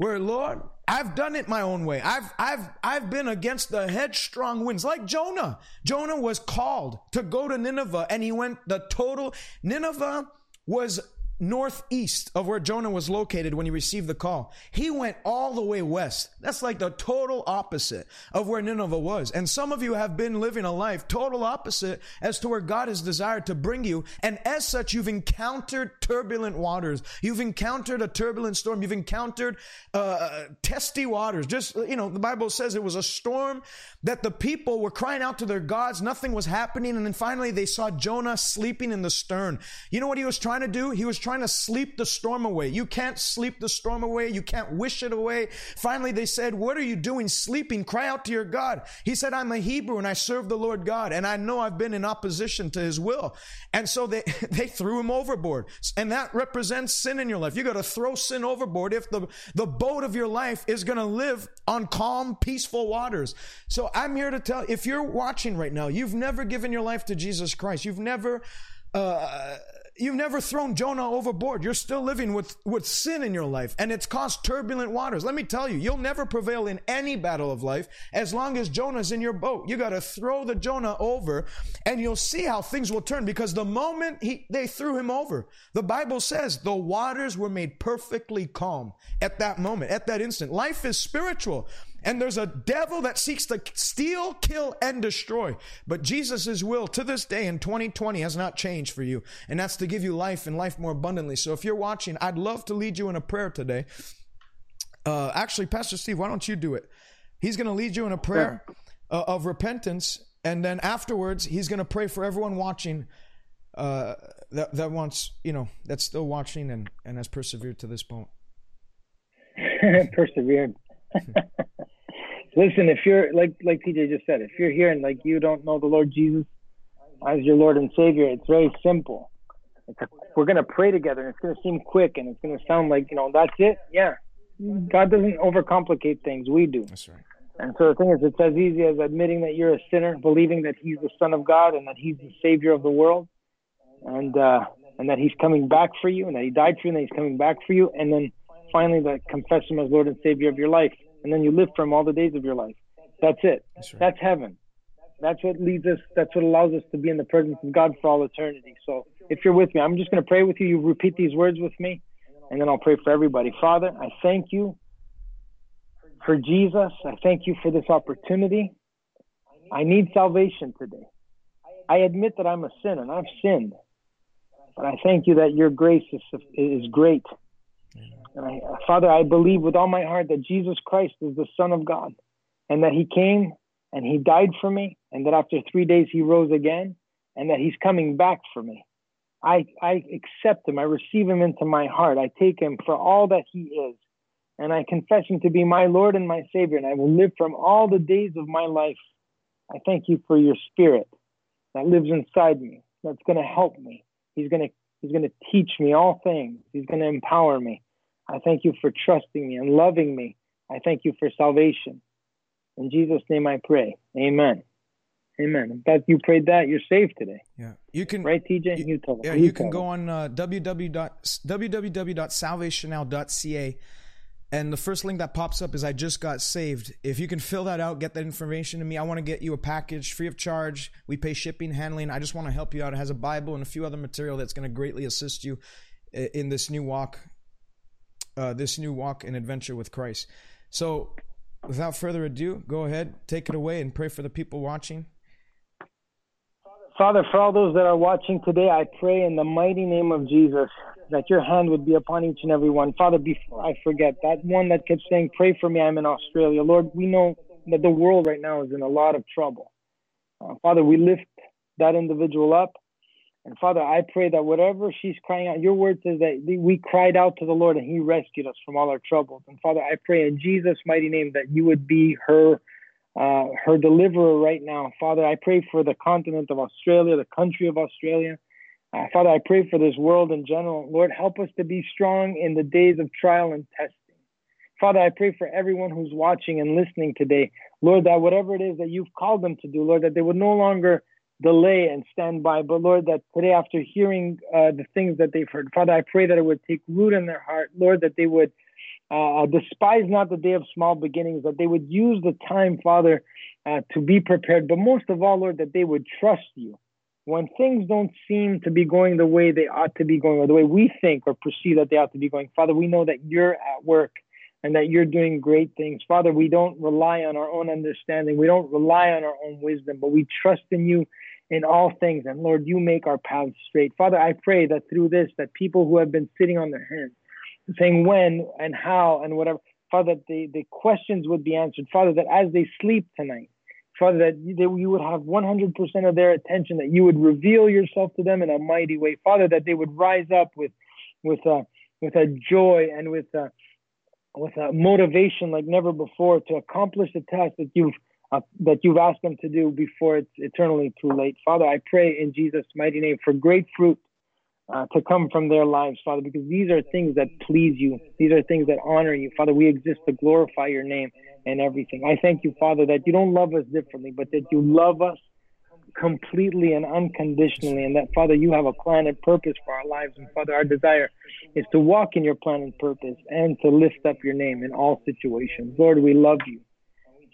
where Lord, I've done it my own way. I've I've I've been against the headstrong winds, like Jonah. Jonah was called to go to Nineveh, and he went the total. Nineveh was northeast of where Jonah was located when he received the call. He went all the way west. That's like the total opposite of where Nineveh was. And some of you have been living a life total opposite as to where God has desired to bring you. And as such, you've encountered turbulent waters. You've encountered a turbulent storm. You've encountered uh, testy waters. Just, you know, the Bible says it was a storm that the people were crying out to their gods. Nothing was happening. And then finally they saw Jonah sleeping in the stern. You know what he was trying to do? He was trying to sleep the storm away. You can't sleep the storm away. You can't wish it away. Finally they said, what are you doing sleeping? Cry out to your God. He said, I'm a Hebrew and I serve the Lord God and I know I've been in opposition to his will. And so they, (laughs) they threw him overboard. And that represents sin in your life. You got to throw sin overboard if the, the boat of your life is going to live on calm, peaceful waters. So I'm here to tell, if you're watching right now, you've never given your life to Jesus Christ. You've never, uh, You've never thrown Jonah overboard. You're still living with, with sin in your life and it's caused turbulent waters. Let me tell you, you'll never prevail in any battle of life as long as Jonah's in your boat. You got to throw the Jonah over and you'll see how things will turn because the moment he, they threw him over, the Bible says the waters were made perfectly calm at that moment, at that instant. Life is spiritual. And there's a devil that seeks to steal, kill, and destroy. But Jesus' will to this day in 2020 has not changed for you. And that's to give you life and life more abundantly. So if you're watching, I'd love to lead you in a prayer today. Uh, actually, Pastor Steve, why don't you do it? He's going to lead you in a prayer uh, of repentance. And then afterwards, he's going to pray for everyone watching uh, that, that wants, you know, that's still watching and, and has persevered to this point. (laughs) Persevered. (laughs) Listen, if you're like like TJ just said, if you're here and like you don't know the Lord Jesus as your Lord and Savior, it's very simple. It's a, we're gonna pray together, and it's gonna seem quick, and it's gonna sound like you know that's it. Yeah, God doesn't overcomplicate things. We do. That's right. And so the thing is, it's as easy as admitting that you're a sinner, believing that He's the Son of God, and that He's the Savior of the world, and uh, and that He's coming back for you, and that He died for you, and that He's coming back for you, and then finally that confess Him as Lord and Savior of your life and then you live for him all the days of your life. That's it. That's, right. That's heaven. That's what leads us. That's what allows us to be in the presence of God for all eternity. So if you're with me, I'm just going to pray with you. You repeat these words with me, and then I'll pray for everybody. Father, I thank you for Jesus. I thank you for this opportunity. I need salvation today. I admit that I'm a sinner and I've sinned, but I thank you that your grace is, is great and I, uh, Father, I believe with all my heart that Jesus Christ is the Son of God and that He came and He died for me and that after three days He rose again and that He's coming back for me. I, I accept Him. I receive Him into my heart. I take Him for all that He is. and I confess him to be my Lord and my Savior, and I will live from all the days of my life. I thank you for your spirit that lives inside me, that's going to help me. He's going to He's going to teach me all things. He's going to empower me. I thank you for trusting me and loving me. I thank you for salvation. In Jesus' name I pray. Amen. Amen. If you prayed that, you're saved today. Yeah. You can right, TJ. You, you tell them. Yeah, you, you can go on uh, www.salvationnow.ca and the first link that pops up is I just got saved. If you can fill that out, get that information to me. I want to get you a package free of charge. We pay shipping, handling. I just want to help you out. It has a Bible and a few other material that's going to greatly assist you in this new walk, uh, this new walk and adventure with Christ. So, without further ado, go ahead, take it away, and pray for the people watching. Father, for all those that are watching today, I pray in the mighty name of Jesus that your hand would be upon each and every one. Father, before I forget, that one that kept saying, Pray for me, I'm in Australia. Lord, we know that the world right now is in a lot of trouble. Uh, Father, we lift that individual up. And Father, I pray that whatever she's crying out, your word says that we cried out to the Lord and he rescued us from all our troubles. And Father, I pray in Jesus' mighty name that you would be her uh, her deliverer right now. Father, I pray for the continent of Australia, the country of Australia. Uh, Father, I pray for this world in general. Lord, help us to be strong in the days of trial and testing. Father, I pray for everyone who's watching and listening today. Lord, that whatever it is that you've called them to do, Lord, that they would no longer delay and stand by, but Lord, that today, after hearing uh, the things that they've heard, Father, I pray that it would take root in their heart. Lord, that they would uh, despise not the day of small beginnings, that they would use the time, Father, uh, to be prepared, but most of all, Lord, that they would trust you when things don't seem to be going the way they ought to be going or the way we think or perceive that they ought to be going, Father, we know that you're at work and that you're doing great things. Father, we don't rely on our own understanding. We don't rely on our own wisdom, but we trust in you in all things. And Lord, you make our paths straight. Father, I pray that through this, that people who have been sitting on their hands, saying when and how and whatever, Father, that the, the questions would be answered. Father, that as they sleep tonight, Father, that you would have 100% of their attention, that you would reveal yourself to them in a mighty way. Father, that they would rise up with, with, a, with a joy and with a, with a motivation like never before to accomplish the task that you've uh, that you've asked them to do before it's eternally too late. Father, I pray in Jesus' mighty name for great fruit uh, to come from their lives, Father, because these are things that please you. These are things that honor you. Father, we exist to glorify your name and everything. I thank you, Father, that you don't love us differently, but that you love us completely and unconditionally, and that, Father, you have a plan and purpose for our lives. And, Father, our desire is to walk in your plan and purpose and to lift up your name in all situations. Lord, we love you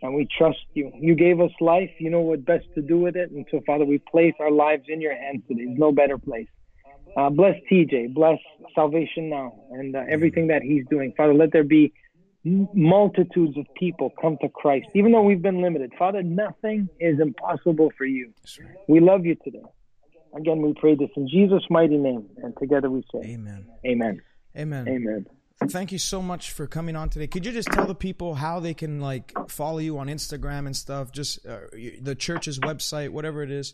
and we trust you. You gave us life. You know what best to do with it. And so, Father, we place our lives in your hands today. There's no better place. Uh, bless TJ, bless Salvation Now, and uh, everything that he's doing. Father, let there be multitudes of people come to Christ, even though we've been limited. Father, nothing is impossible for you. We love you today. Again, we pray this in Jesus' mighty name, and together we say, Amen. Amen. Amen. Amen. Thank you so much for coming on today. Could you just tell the people how they can like follow you on Instagram and stuff? Just uh, the church's website, whatever it is.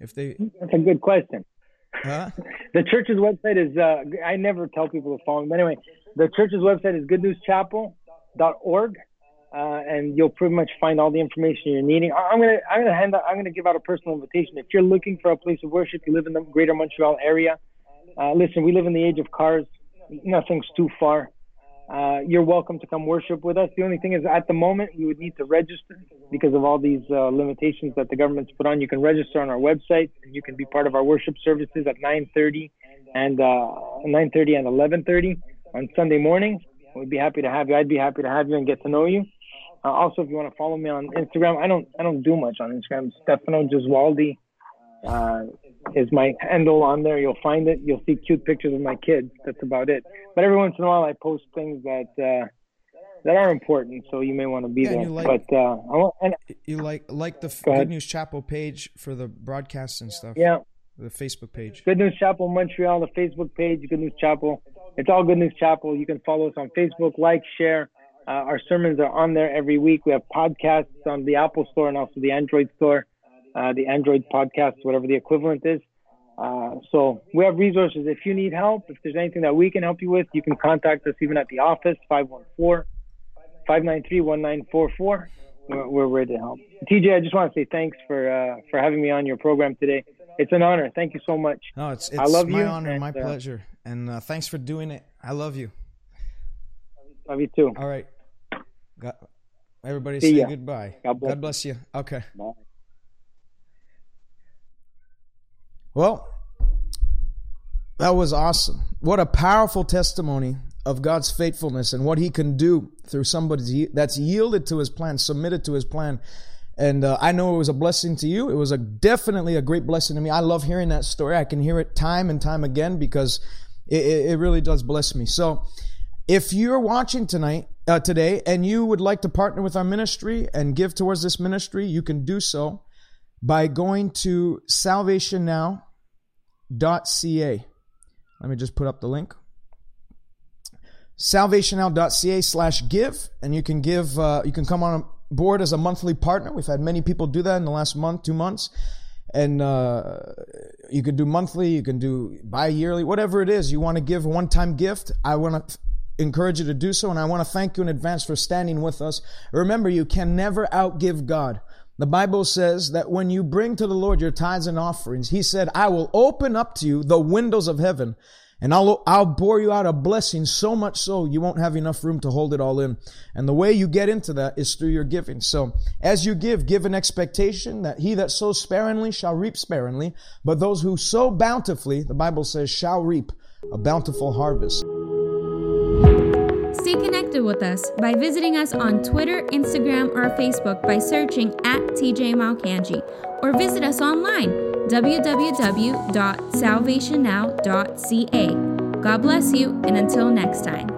If they, that's a good question. Huh? (laughs) the church's website is, uh, I never tell people to follow me. But anyway, the church's website is goodnewschapel.org. Uh, and you'll pretty much find all the information you're needing. I'm gonna I'm gonna hand out, I'm gonna give out a personal invitation. If you're looking for a place of worship, you live in the Greater Montreal area. Uh, listen, we live in the age of cars. Nothing's too far uh, you're welcome to come worship with us. The only thing is, at the moment, you would need to register because of all these uh, limitations that the government's put on. You can register on our website, and you can be part of our worship services at 9:30 and uh, 9:30 and 11:30 on Sunday mornings. We'd be happy to have you. I'd be happy to have you and get to know you. Uh, also, if you want to follow me on Instagram, I don't I don't do much on Instagram. Stefano Gesualdi uh, is my handle on there. You'll find it. You'll see cute pictures of my kids. That's about it. But every once in a while, I post things that uh, that are important, so you may want to be yeah, there. Like, but uh, I want, and, you like like the Good News Chapel page for the broadcasts and stuff. Yeah. The Facebook page. Good News Chapel Montreal, the Facebook page, Good News Chapel. It's all Good News Chapel. You can follow us on Facebook, like, share. Uh, our sermons are on there every week. We have podcasts on the Apple Store and also the Android Store, uh, the Android podcast, whatever the equivalent is. Uh, so we have resources. If you need help, if there's anything that we can help you with, you can contact us even at the office, 514-593-1944. We're, we're ready to help. TJ, I just want to say thanks for uh, for having me on your program today. It's an honor. Thank you so much. No, it's, it's I love my you, honor and my uh, pleasure. And uh, thanks for doing it. I love you. Love you too. All right. God, everybody See say ya. goodbye. God bless. God bless you. Okay. Bye. Well, that was awesome. What a powerful testimony of God's faithfulness and what He can do through somebody that's yielded to His plan, submitted to His plan. And uh, I know it was a blessing to you. It was a definitely a great blessing to me. I love hearing that story. I can hear it time and time again because it, it, really does bless me. So, if you're watching tonight, uh, today, and you would like to partner with our ministry and give towards this ministry, you can do so by going to salvationnow.ca. Let me just put up the link. Salvationnow.ca slash give, and you can give, uh, you can come on board as a monthly partner. We've had many people do that in the last month, two months. And uh, you can do monthly, you can do bi-yearly, whatever it is. You want to give a one-time gift. I want to encourage you to do so, and I want to thank you in advance for standing with us. Remember, you can never outgive God. The Bible says that when you bring to the Lord your tithes and offerings, He said, I will open up to you the windows of heaven and I'll, I'll pour you out a blessing so much so you won't have enough room to hold it all in. And the way you get into that is through your giving. So as you give, give an expectation that he that sows sparingly shall reap sparingly, but those who sow bountifully, the Bible says, shall reap a bountiful harvest. Stay connected with us by visiting us on Twitter, Instagram, or Facebook by searching at TJ Malkanji, or visit us online www.salvationnow.ca. God bless you, and until next time.